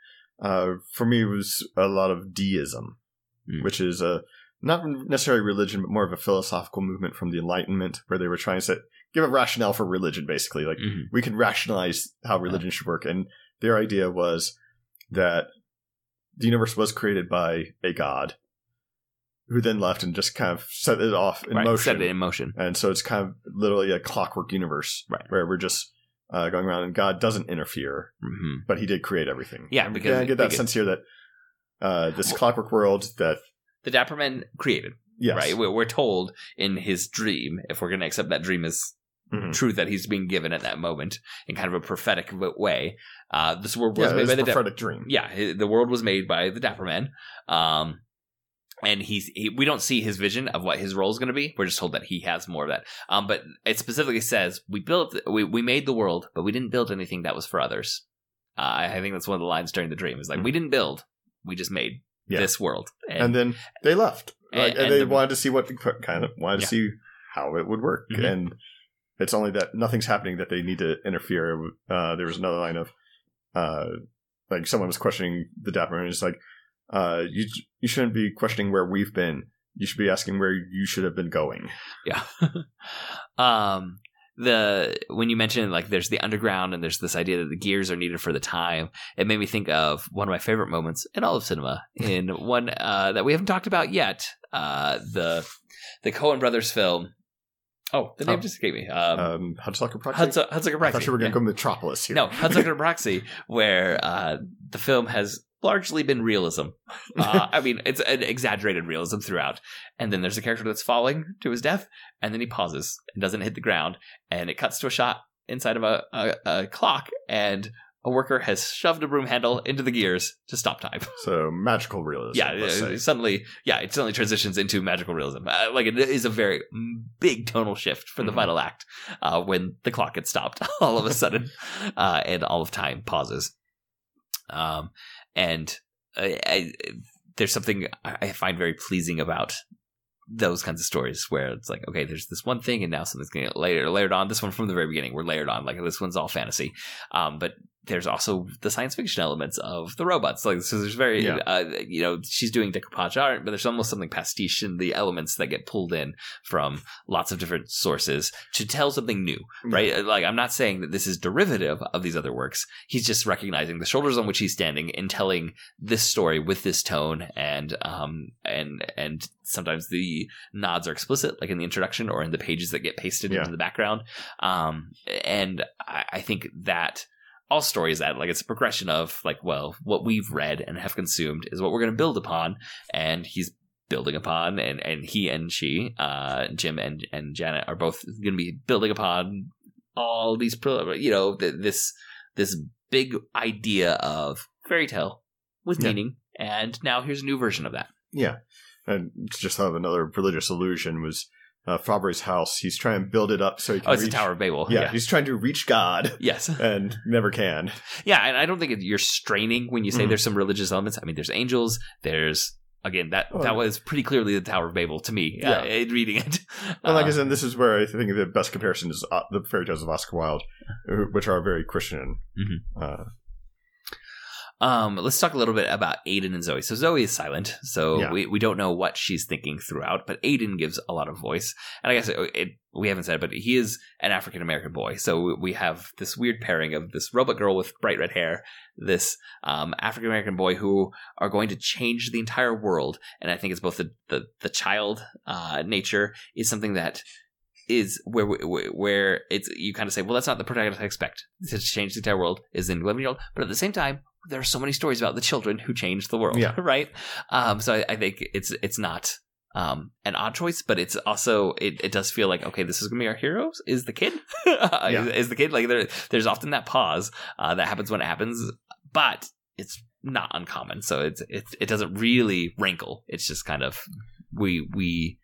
Uh, for me, it was a lot of deism, Mm. which is a not necessarily religion, but more of a philosophical movement from the Enlightenment, where they were trying to give a rationale for religion. Basically, like Mhm. we can rationalize how religion should work, and their idea was that the universe was created by a god, who then left and just kind of set it off in Right, motion. set it in motion. And so it's kind of literally a clockwork universe, Right. where we're just uh, going around and God doesn't interfere, hmm but He did create everything. Yeah, And because- kinda get that because- sense here that uh, this clockwork world that The Dapper Men created, yes, right? We're, told in his dream, if we're going to accept that dream as Mhm. truth that he's being given at that moment in kind of a prophetic way. Uh, this world was Yeah, made by the prophetic dream. yeah, the world was made by the Dapper Man. Um, and he's he, we don't see his vision of what his role is going to be. We're just told that he has more of that. Um, but it specifically says we built we we made the world, but we didn't build anything that was for others. Uh, I think that's one of the lines during the dream. Is like we didn't build, we just made Yeah. this world. and then they left. And- Like, and, and they the- wanted to see what kind of wanted Yeah. to see how it would work. Mhm. And it's only that nothing's happening that they need to interfere. Uh, there was another line of uh, like someone was questioning the Dapper Man. It's like uh, you you shouldn't be questioning where we've been. You should be asking where you should have been going. Yeah. um the when you mentioned like there's the underground and there's this idea that the gears are needed for the time, it made me think of one of my favorite moments in all of cinema in one uh that we haven't talked about yet. Uh the the Coen brothers film. Oh, the name Oh. just escaped me. Um, Um, Hudsucker Proxy. Hudsucker, Hudsucker I Proxy. thought you were going Yeah. to go Metropolis here. No, Hudsucker Proxy, where uh, the film has largely been realism. Uh, I mean, it's an exaggerated realism throughout. And then there's a character that's falling to his death, and then he pauses and doesn't hit the ground, and it cuts to a shot inside of a, a, a clock, and a worker has shoved a broom handle into the gears to stop time. so magical realism. yeah, suddenly, yeah, it suddenly transitions into magical realism. Uh, like it is a very big tonal shift for the Mhm. final act uh, when the clock gets stopped all of a sudden, uh, and all of time pauses. Um, and I, I, there's something I find very pleasing about those kinds of stories where it's like, okay, there's this one thing, and now something's getting layered layered on. This one from the very beginning, we're layered on. Like this one's all fantasy, um, but there's also the science fiction elements of the robots. Like so, there's very, Yeah. uh, you know, she's doing decoupage art, but there's almost something pastiche in the elements that get pulled in from lots of different sources to tell something new, right? Like I'm not saying that this is derivative of these other works. He's just recognizing the shoulders on which he's standing and telling this story with this tone and um and and sometimes the nods are explicit like in the introduction or in the pages that get pasted Yeah. into the background um and I, I think that all stories that like it's a progression of like well what we've read and have consumed is what we're going to build upon and he's building upon and and he and she uh jim and and janet are both going to be building upon all these you know th- this this big idea of fairy tale with Yeah. meaning and now here's a new version of that Yeah, and just have another religious illusion was uh, Fabre's house. He's trying to build it up so he can. oh it's reach, the tower of babel Yeah, he's trying to reach God yes and never can. Yeah, and I don't think you're straining when you say Mhm. there's some religious elements. I mean, there's angels. There's again that Oh. that was pretty clearly the Tower of Babel to me. Yeah. uh, in reading it. Well, like Uh, I said, this is where I think the best comparison is uh, the fairy tales of Oscar Wilde, uh, which are very Christian. Mhm. Uh, Um, let's talk a little bit about Ayden and Zoe. So Zoe is silent, so Yeah. we, we don't know what she's thinking throughout, but Ayden gives a lot of voice. And I guess it, it, we haven't said, it, but he is an African American boy. So we have this weird pairing of this robot girl with bright red hair, this um, African American boy who are going to change the entire world. And I think it's both the the, the child uh, nature is something that is where where it's you kind of say, well, that's not the protagonist I expect to change the entire world is an eleven year old, but at the same time, there are so many stories about the children who changed the world, Yeah. right? Um, so I, I think it's it's not um, an odd choice, but it's also it, it does feel like okay, this is gonna be our heroes. Is the kid? is, is the kid like there? There's often that pause uh, that happens when it happens, but it's not uncommon. So it's it it doesn't really wrinkle. It's just kind of we we.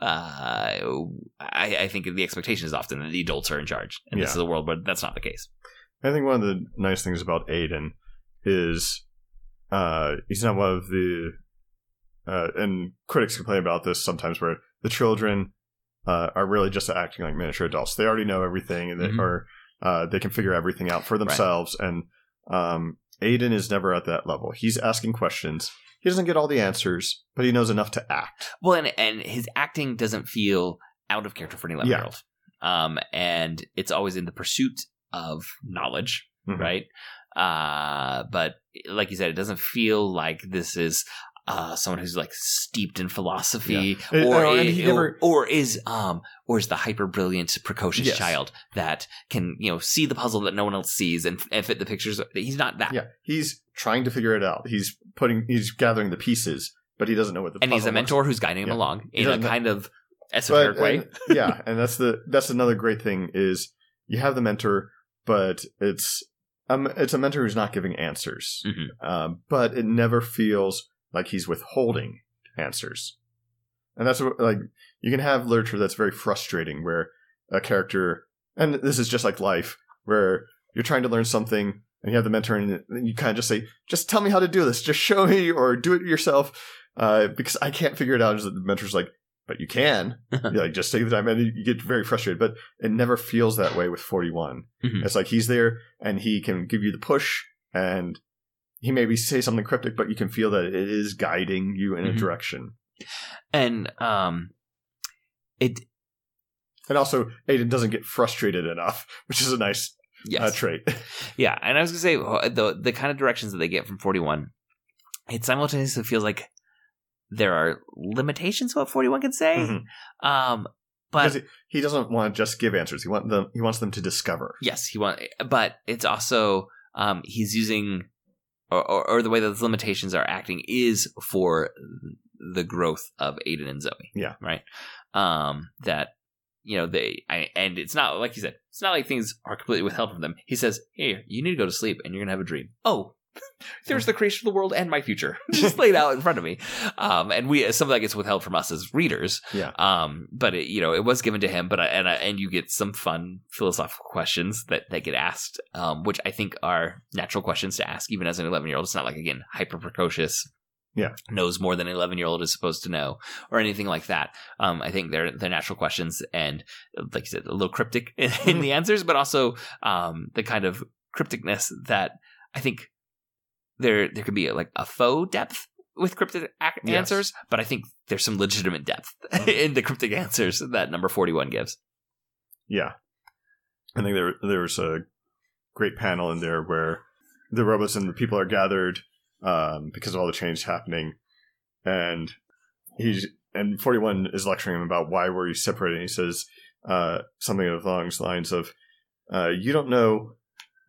Uh, I, I think the expectation is often that the adults are in charge, and this is a world where that's not the case. I think one of the nice things about Ayden is uh, he's not one of the uh, and critics complain about this sometimes where the children uh, are really just acting like miniature adults. They already know everything and they Mhm. or uh, they can figure everything out for themselves. And um, Ayden is never at that level. He's asking questions. He doesn't get all the answers, but he knows enough to act. Well, and and his acting doesn't feel out of character for an eleven year old. Um, and it's always in the pursuit of knowledge, Mhm. right? Uh, but like you said, it doesn't feel like this is uh someone who's like steeped in philosophy Yeah. Uh, or, and never- or or is um or is the hyper brilliant precocious Yes. child that can you know see the puzzle that no one else sees and, and fit the pictures he's not that Yeah, he's trying to figure it out. He's putting, he's gathering the pieces, but he doesn't know what the and he's puzzle a looks mentor who's guiding him Yeah. along in a doesn't know- kind of esoteric But, way. and- yeah, and that's the that's another great thing is you have the mentor, but it's um it's a mentor who's not giving answers, Mhm. um, but it never feels like he's withholding answers, and that's what like you can have literature that's very frustrating where a character, and this is just like life, where you're trying to learn something. And you have the mentor, and you kind of just say, "Just tell me how to do this. Just show me, or do it yourself." Uh, because I can't figure it out. Is that the mentor's like, "But you can." like just take the time and you get very frustrated but it never feels that way with 41 Mhm. it's like he's there and he can give you the push and he maybe say something cryptic but you can feel that it is guiding you in a Mhm. direction and um, it and also Ayden doesn't get frustrated enough which is a nice yes, uh, trait Yeah, and I was gonna say uh, the the kind of directions that they get from Forty One, it simultaneously feels like there are limitations to what Forty One can say. Mhm. Um, but he, he doesn't want to just give answers he want them he wants them to discover yes, he want. But it's also um, he's using, or, or or the way that those limitations are acting is for the growth of Ayden and Zoe. Yeah. right. Um, that you know they I, and it's not like you said it's not like things are completely withheld from them he says hey you need to go to sleep and you're gonna have a dream oh there's the creation of the world and my future. Just laid out in front of me. Um and we some of that gets withheld from us as readers. Yeah. um but it, you know it was given to him but I, and I, and you get some fun philosophical questions that that get asked um which i think are natural questions to ask even as an 11 year old it's not like again hyper precocious Yeah. knows more than an 11 year old is supposed to know or anything like that. Um i think they're they're natural questions and like you said a little cryptic in, in the answers but also um the kind of crypticness that i think there there could be like a faux depth with cryptic ac- Yes. answers but i think there's some legitimate depth in the cryptic answers that number 41 gives Yeah. I think there there's a great panel in there where the robots and the people are gathered um, because of all the change happening, and he's and forty one is lecturing him about why were you separated. He says uh, something along the lines of, uh, "You don't know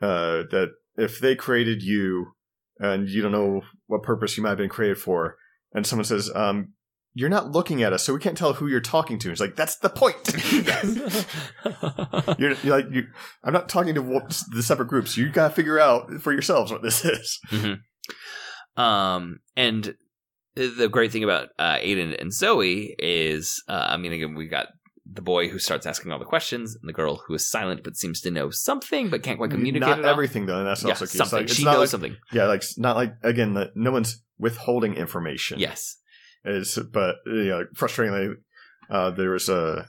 uh, that if they created you, and you don't know what purpose you might have been created for." And someone says, um, "You're not looking at us, so we can't tell who you're talking to." It's like that's the point. You're, you're like, you, I'm not talking to what- the separate groups. You gotta figure out for yourselves what this is. Um, and the great thing about uh, Ayden and Zoe is, uh, I mean, again, we got the boy who starts asking all the questions, and the girl who is silent but seems to know something but can't quite communicate. Not everything though, and that's Yeah, also key. It's something. like, it's she not knows like, something. Yeah, like not like again that no one's withholding information. Yes. It's but you know, frustratingly, uh, there was a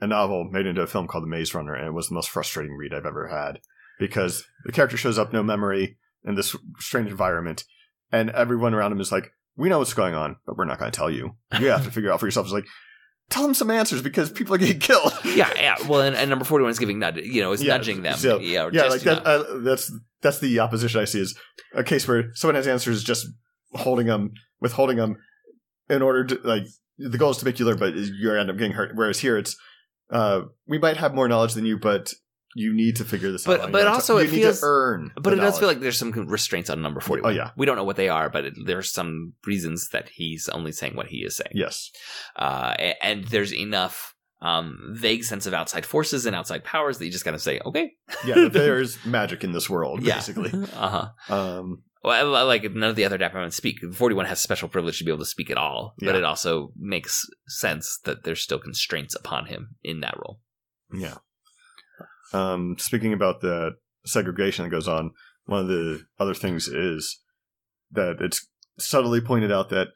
a novel made into a film called The Maze Runner, and it was the most frustrating read I've ever had because the character shows up no memory in this strange environment, and everyone around him is like, "We know what's going on, but we're not going to tell you. You have to figure it out for yourself." It's like, tell them some answers because people are getting killed. Yeah, yeah. Well, and, and number forty-one is giving nudge. You know, is Yeah, nudging them. so- yeah, yeah, like that. Uh, that's that's the opposition I see is a case where someone has answers just holding them, withholding them, in order to like the goal is to make you learn, but you end up getting hurt. Whereas here, it's uh, we might have more knowledge than you, but you need to figure this But- out. but your also you it need feels- to earn. But it does feel like there's some restraints on number forty-one. Oh, yeah. we don't know what they are, but it, there's some reasons that he's only saying what he is saying. yes, uh, and there's enough um, vague sense of outside forces and outside powers that you just kind of say, okay, yeah, there is magic in this world, yeah, basically. uh huh. Um, Well, I- I like none of the other Dappermen speak. Forty one has special privilege to be able to speak at all, but it also makes sense that there's still constraints upon him in that role. Yeah. Um, speaking about the segregation that goes on, one of the other things is that it's subtly pointed out that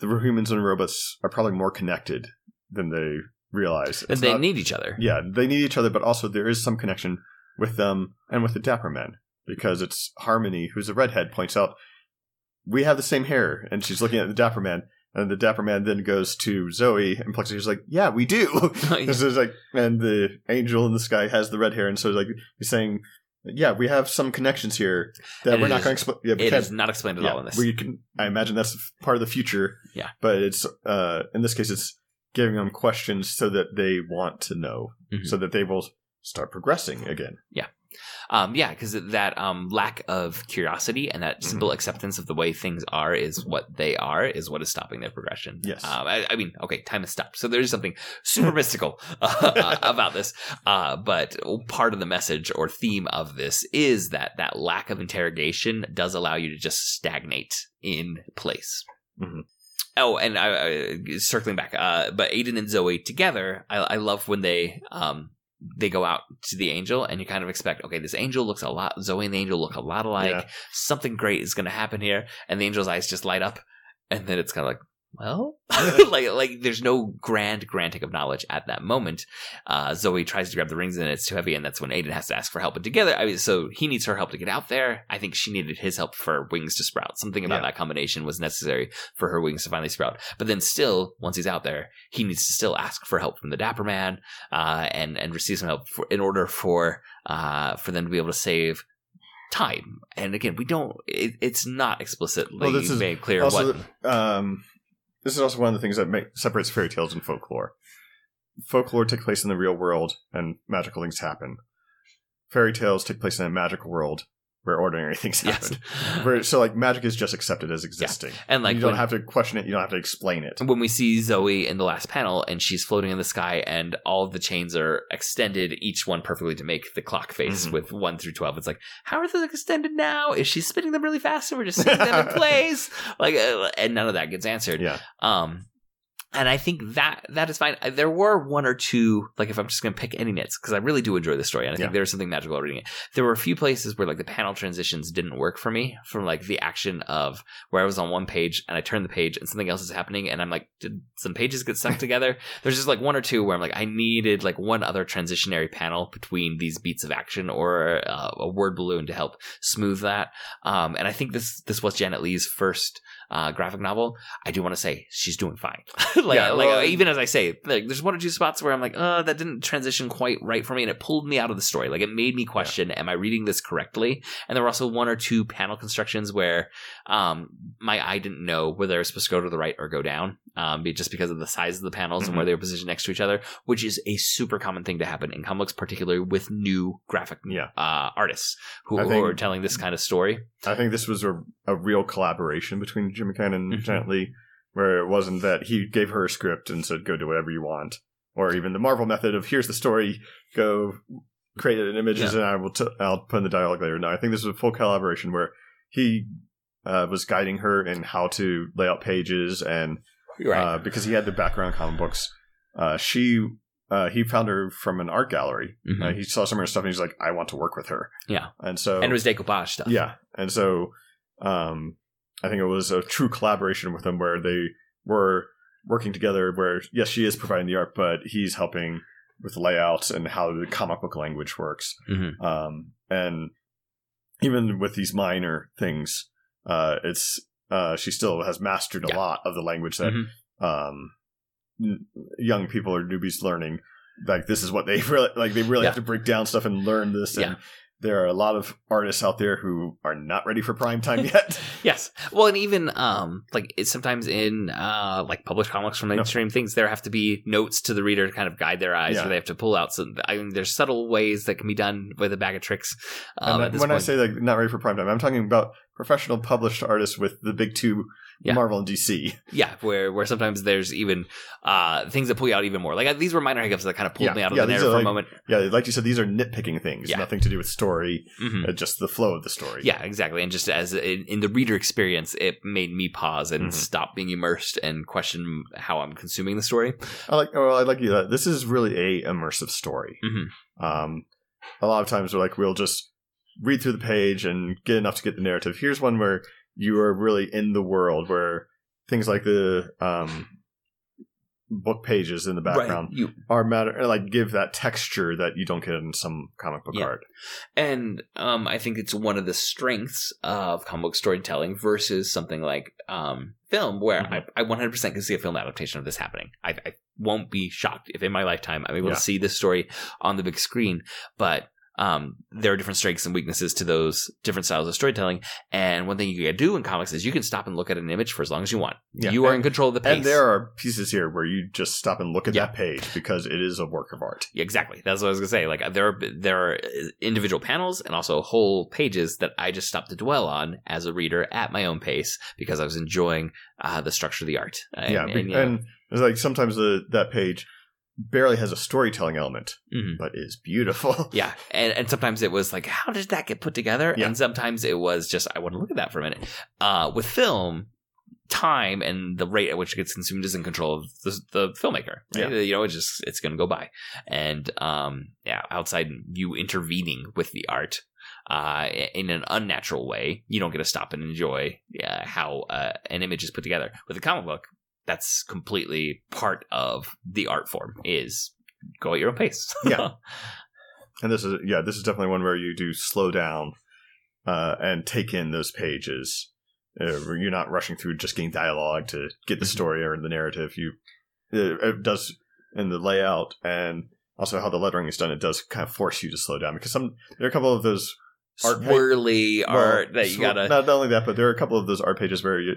the humans and robots are probably more connected than they realize. And they not- need each other. yeah, they need each other, but also there is some connection with them and with the Dapper Men because it's Harmony, who's a redhead, points out we have the same hair, and she's looking at the Dapper Man. And the Dapper Man then goes to Zoe, and Plexi's like, "Yeah, we do." This is like, and the angel in the sky has the red hair, and so like he's saying, "Yeah, we have some connections here that And we're not going to explain." Yeah, it can't- explained at yeah, all in this. we can. I imagine that's part of the future. Yeah. but it's uh in this case, it's giving them questions so that they want to know, Mhm. so that they will start progressing again. Um, yeah, because that um, lack of curiosity and that simple acceptance of the way things are is what they are, is what is stopping their progression. Yes. Um, I, I mean, okay, time has stopped. So there's something super mystical uh, about this. Uh, but part of the message or theme of this is that that lack of interrogation does allow you to just stagnate in place. Mhm. Oh, and I, I, circling back, uh, but Ayden and Zoe together, I, I love when they um, they go out to the angel and you kind of expect, okay, this angel looks a lot, Zoe and the angel look a lot alike. Yeah. Something great is going to happen here. And the angel's eyes just light up. And then it's kind of like, well, like, like there's no grand granting of knowledge at that moment. Uh, Zoe tries to grab the rings and it's too heavy. And that's when Ayden has to ask for help. And together, I mean, so he needs her help to get out there. I think she needed his help for wings to sprout. Something about Yeah. that combination was necessary for her wings to finally sprout. But then still, once he's out there, he needs to still ask for help from the Dapper Man, uh, and, and receive some help for, in order for, uh, for them to be able to save time. And again, we don't, it, it's not explicitly Well, this is made clear also, what. um, this is also one of the things that make, separates fairy tales and folklore. Folklore take place in the real world, and magical things happen. Fairy tales take place in a magical world where ordinary things Yes. happen. Where, so, like, magic is just accepted as existing. And like you don't when- have to question it. You don't have to explain it. when we see Zoe in the last panel and she's floating in the sky and all of the chains are extended, each one perfectly to make the clock face Mhm. with 1 through 12. It's like, how are those extended now? Is she spinning them really fast and we're just seeing them in place? Like, uh, and none of that gets answered. Yeah. Um, and I think that that is fine. There were one or two, like if I'm just going to pick any nits, because I really do enjoy the story, and I think Yeah. there's something magical about reading it. There were a few places where like the panel transitions didn't work for me, from like the action of where I was on one page and I turn the page and something else is happening, and I'm like, did some pages get stuck together? There's just like one or two where I'm like, I needed like one other transitionary panel between these beats of action or uh, a word balloon to help smooth that. Um, and I think this this was Janet Lee's first uh, graphic novel. I do want to say she's doing fine. like, Yeah, like even as I say, like there's one or two spots where I'm like, uh, that didn't transition quite right for me, and it pulled me out of the story. Like it made me question, am I reading this correctly? And there were also one or two panel constructions where um, my eye didn't know whether I was supposed to go to the right or go down, um, be- just because of the size of the panels and Mhm. where they were positioned next to each other, which is a super common thing to happen in comics, particularly with new graphic Yeah. uh, artists who, I who are telling this kind of story. I think this was a, a real collaboration between Jim McCann and Mhm. Janet Lee, where it wasn't that he gave her a script and said, go do whatever you want. Or even the Marvel method of, here's the story, go create an images Yeah. and I will t- I'll put in the dialogue later. No, I think this was a full collaboration where he uh, was guiding her in how to lay out pages and uh, because he had the background comic books. Uh, she uh, he found her from an art gallery. Mhm. Uh, he saw some of her stuff and he's like, I want to work with her. Yeah. and so and it was decoupage stuff. yeah, and so um, I think it was a true collaboration with them where they were working together. Where yes, she is providing the art, but he's helping with the layouts and how the comic book language works. Mhm. Um, and even with these minor things, uh, it's uh, she still has mastered a Yeah. lot of the language that Mhm. um, n- young people or newbies learning. Like this is what they really like. They really Yeah. have to break down stuff and learn this. And Yeah. There are a lot of artists out there who are not ready for prime time yet. Yes. Well, and even um, like it's sometimes in uh, like published comics from mainstream things, there have to be notes to the reader to kind of guide their eyes, Yeah. or they have to pull out some. I mean, there's subtle ways that can be done with a bag of tricks. Um, and at this when I say like not ready for prime time, I'm talking about professional published artists with the big two, Yeah. Marvel and DC. yeah, where where sometimes there's even uh, things that pull you out even more. Like uh, these were minor hiccups that kind of pulled Yeah. me out of Yeah, the narrative are for a moment. Yeah, like you said, these are nitpicking things. Yeah. Nothing to do with story, Mhm. uh, just the flow of the story. Yeah, exactly. And just as in, in the reader experience, it made me pause and Mhm. stop being immersed and question how I'm consuming the story. I like. Well, I like you. That this is really a immersive story. Mhm. Um, a lot of times we're like we'll just read through the page and get enough to get the narrative. Here's one where you are really in the world, where things like the um, book pages in the background You are matter like give that texture that you don't get in some comic book Yeah. art. And um, I think it's one of the strengths of comic book storytelling versus something like um, film, where Mhm. I, I 100% can see a film adaptation of this happening. I, I won't be shocked if in my lifetime I'm able Yeah. to see this story on the big screen. But um, there are different strengths and weaknesses to those different styles of storytelling. And one thing you can do in comics is you can stop and look at an image for as long as you want. Yeah. You are And- in control of the pace. And there are pieces here where you just stop and look at Yeah. that page because it is a work of art. Yeah, exactly. That's what I was gonna say. Like there are there are individual panels and also whole pages that I just stopped to dwell on as a reader at my own pace because I was enjoying uh, the structure of the art. And, yeah, and, be- you know, and it's like sometimes the that page barely has a storytelling element, mhm. but is beautiful. yeah, and and sometimes it was like, how did that get put together? Yeah. And sometimes it was just, I want to look at that for a minute. Uh, with film. Time and the rate at which it gets consumed is in control of the, the filmmaker. Right? Yeah. You know, it's just it's going to go by, and um, yeah, outside you intervening with the art, uh, in an unnatural way, you don't get to stop and enjoy uh, how uh, an image is put together. With a comic book, that's completely part of the art form. Is go at your own pace. Yeah. And this is yeah, this is definitely one where you do slow down uh, and take in those pages. Uh, you're not rushing through just getting dialogue to get the Mhm. story or the narrative. You it, it does in the layout and also how the lettering is done. It does kind of force you to slow down because some there are a couple of those Art pa- swirly well, art that you gotta. Not only that, but there are a couple of those art pages where you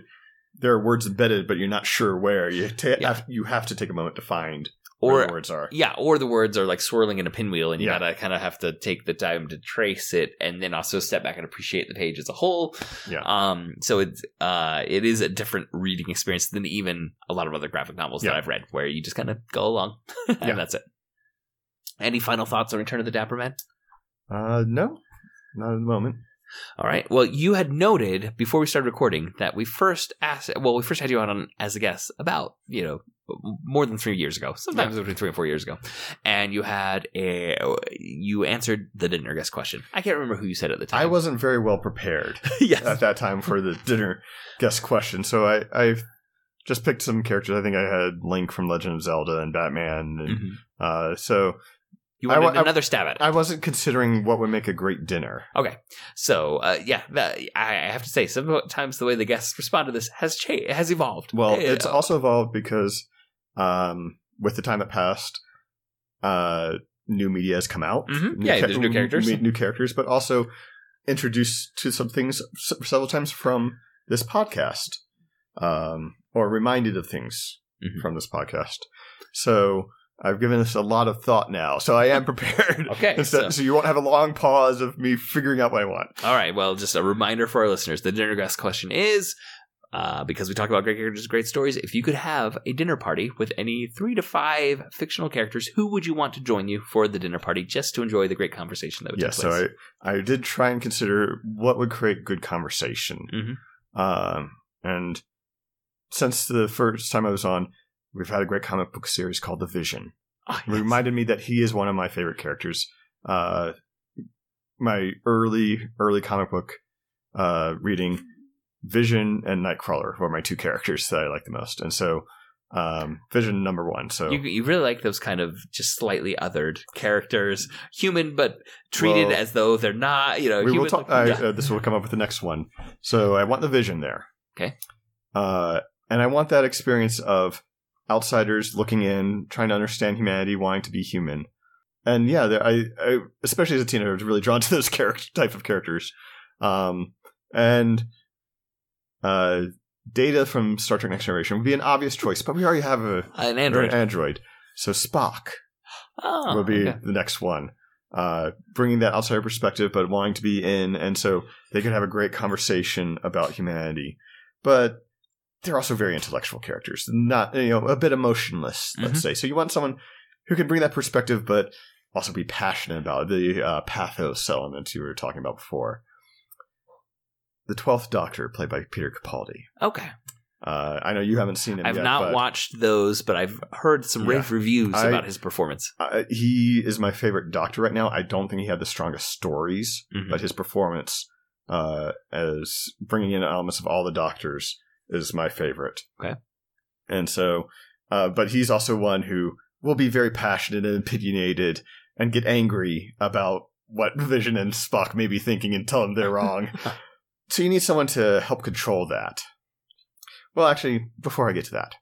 there are words embedded, but you're not sure where. You ta- Yeah. have, you have to take a moment to find where or the words are. yeah, or the words are like swirling in a pinwheel, and you Yeah. gotta kind of have to take the time to trace it, and then also step back and appreciate the page as a whole. Yeah. Um. So it's uh, it is a different reading experience than even a lot of other graphic novels that I've read, where you just kind of go along, and Yeah. that's it. Any final thoughts on Return of the Dapper Man? Uh, no, not at the moment. All right. Well, you had noted before we started recording that we first asked. Well, we first had you on as a guest about you know more than three years ago, sometimes between three and four years ago, and you had a you answered the dinner guest question. I can't remember who you said at the time. I wasn't very well prepared yes. at that time for the dinner guest question, so I I just picked some characters. I think I had Link from Legend of Zelda and Batman, and Mhm. uh, so You wanted wa- I- another stab at it. I wasn't considering what would make a great dinner. okay. So uh, yeah, that, I have to say, sometimes the way the guests respond to this has changed, has evolved. Well, Eh, it's also evolved because um, with the time that passed, uh, new media has come out. Mhm. Yeah, there's new characters. New, new characters, but also introduced to some things several times from this podcast, um, or reminded of things Mhm. from this podcast. So I've given this a lot of thought now, so I am prepared. Okay, so- so you won't have a long pause of me figuring out what I want. All right. Well, just a reminder for our listeners: the dinner guest question is. Uh, because we talk about great characters, great stories. If you could have a dinner party with any three to five fictional characters, who would you want to join you for the dinner party just to enjoy the great conversation that would Yeah, take place? so? I I did try and consider what would create good conversation. Mhm. Um, and since the first time I was on, we've had a great comic book series called The Vision. It yes. reminded me that he is one of my favorite characters. Uh, my early early comic book uh, reading, Vision and Nightcrawler were my two characters that I like the most, and so um, Vision number one. So You, you really like those kind of just slightly othered characters, human but treated Well, as though they're not. You know, we will talk. like- Uh, yeah. uh, this will come up with the next one. So I want the vision there. Okay. Uh, and I want that experience of outsiders looking in, trying to understand humanity, wanting to be human. And yeah, there- I, I especially as a teenager, I was really drawn to those character type of characters. Um, and uh, Data from Star Trek Next Generation would be an obvious choice, but we already have a an android. an android. So Spock oh, would be okay. the next one. Uh, bringing that outsider perspective, but wanting to be in, and so they could have a great conversation about humanity. But they're also very intellectual characters, not you know a bit emotionless, let's Mhm. say. So you want someone who can bring that perspective, but also be passionate about the uh, pathos element you were talking about before. The Twelfth Doctor, played by Peter Capaldi. Okay. Uh, I know you haven't seen him. I've yet, not watched those, but I've heard some Yeah. rave reviews I- about his performance. Uh, he is my favorite doctor right now. I don't think he had the strongest stories, Mhm. but his performance uh, as bringing in elements of all the doctors is my favorite. Okay. And so, uh, but he's also one who will be very passionate and opinionated and get angry about what Vision and Spock may be thinking and tell them they're wrong. so you need someone to help control that. Well, actually, before I get to that,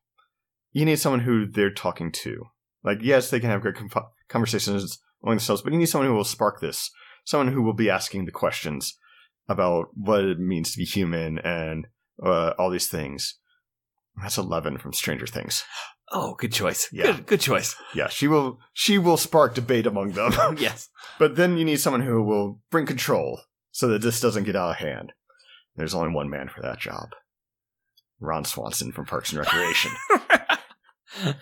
you need someone who they're talking to. Like, yes, they can have great com- conversations among themselves, but you need someone who will spark this. someone who will be asking the questions about what it means to be human and uh, all these things. That's Eleven from Stranger Things. Oh, good choice. Yeah. Good, good choice. Yeah, she will she will spark debate among them. yes. but then you need someone who will bring control so that this doesn't get out of hand. There's only one man for that job. Ron Swanson from Parks and Recreation.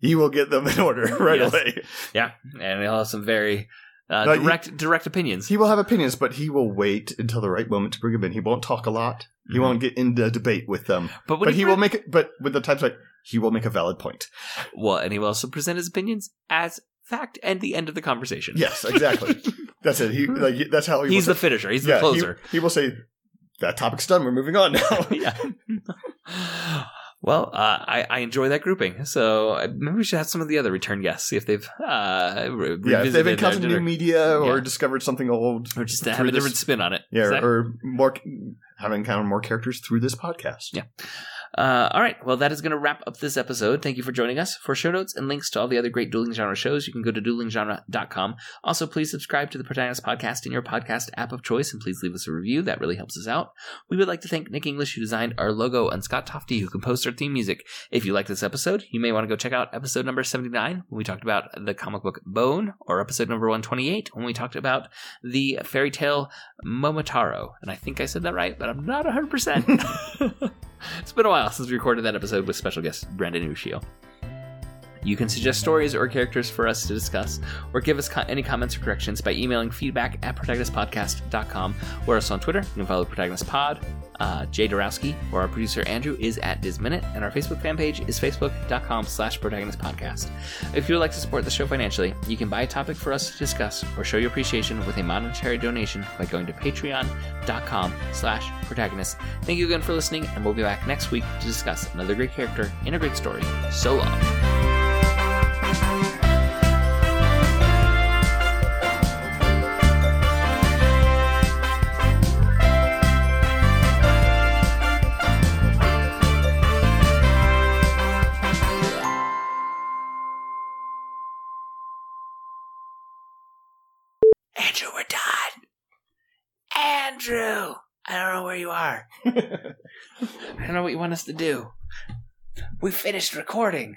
he will get them in order right Yes. away. yeah, and he'll have some very uh, No, he- direct direct opinions. He will have opinions, but he will wait until the right moment to bring them in. He won't talk a lot. He Mhm. won't get into debate with them. but But he will make it. But with the types like he will make a valid point. well, and he will also present his opinions as fact and the end of the conversation. Yes, exactly. That's it. He like that's how he He's the say, finisher. He's yeah, the closer. He, he will say that topic's done. We're moving on now. yeah. Well, uh, I, I enjoy that grouping. So uh, maybe we should have some of the other return guests see if they've uh, re- yeah, if they've encountered new media or Yeah. discovered something old, or just have a this- different spin on it. yeah, or more have encountered more characters through this podcast. Yeah. Uh, all right. Well, that is going to wrap up this episode. Thank you for joining us. For show notes and links to all the other great dueling genre shows, you can go to duelinggenre.com. Also, please subscribe to the Protagonist Podcast in your podcast app of choice and please leave us a review. That really helps us out. We would like to thank Nick English, who designed our logo, and Scott Tofty, who composed our theme music. If you like this episode, you may want to go check out episode number 79 when we talked about the comic book Bone, or episode number 128 when we talked about the fairy tale Momotaro. And I think I said that right, but I'm not 100%. it's been a while since we recorded that episode with special guest Brandon Ushio. You can suggest stories or characters for us to discuss, or give us co- any comments or corrections by emailing feedback at protagonistpodcast.com, or us on Twitter. You can follow Protagonist Pod. Uh, Jay Darowski, or our producer Andrew, is at Disminute, and our Facebook fan page is facebook.com slash protagonist podcast. If you would like to support the show financially, you can buy a topic for us to discuss or show your appreciation with a monetary donation by going to patreon.com slash protagonist. Thank you again for listening, and we'll be back next week to discuss another great character in a great story. So long. Andrew, I don't know where you are. I don't know what you want us to do. We finished recording.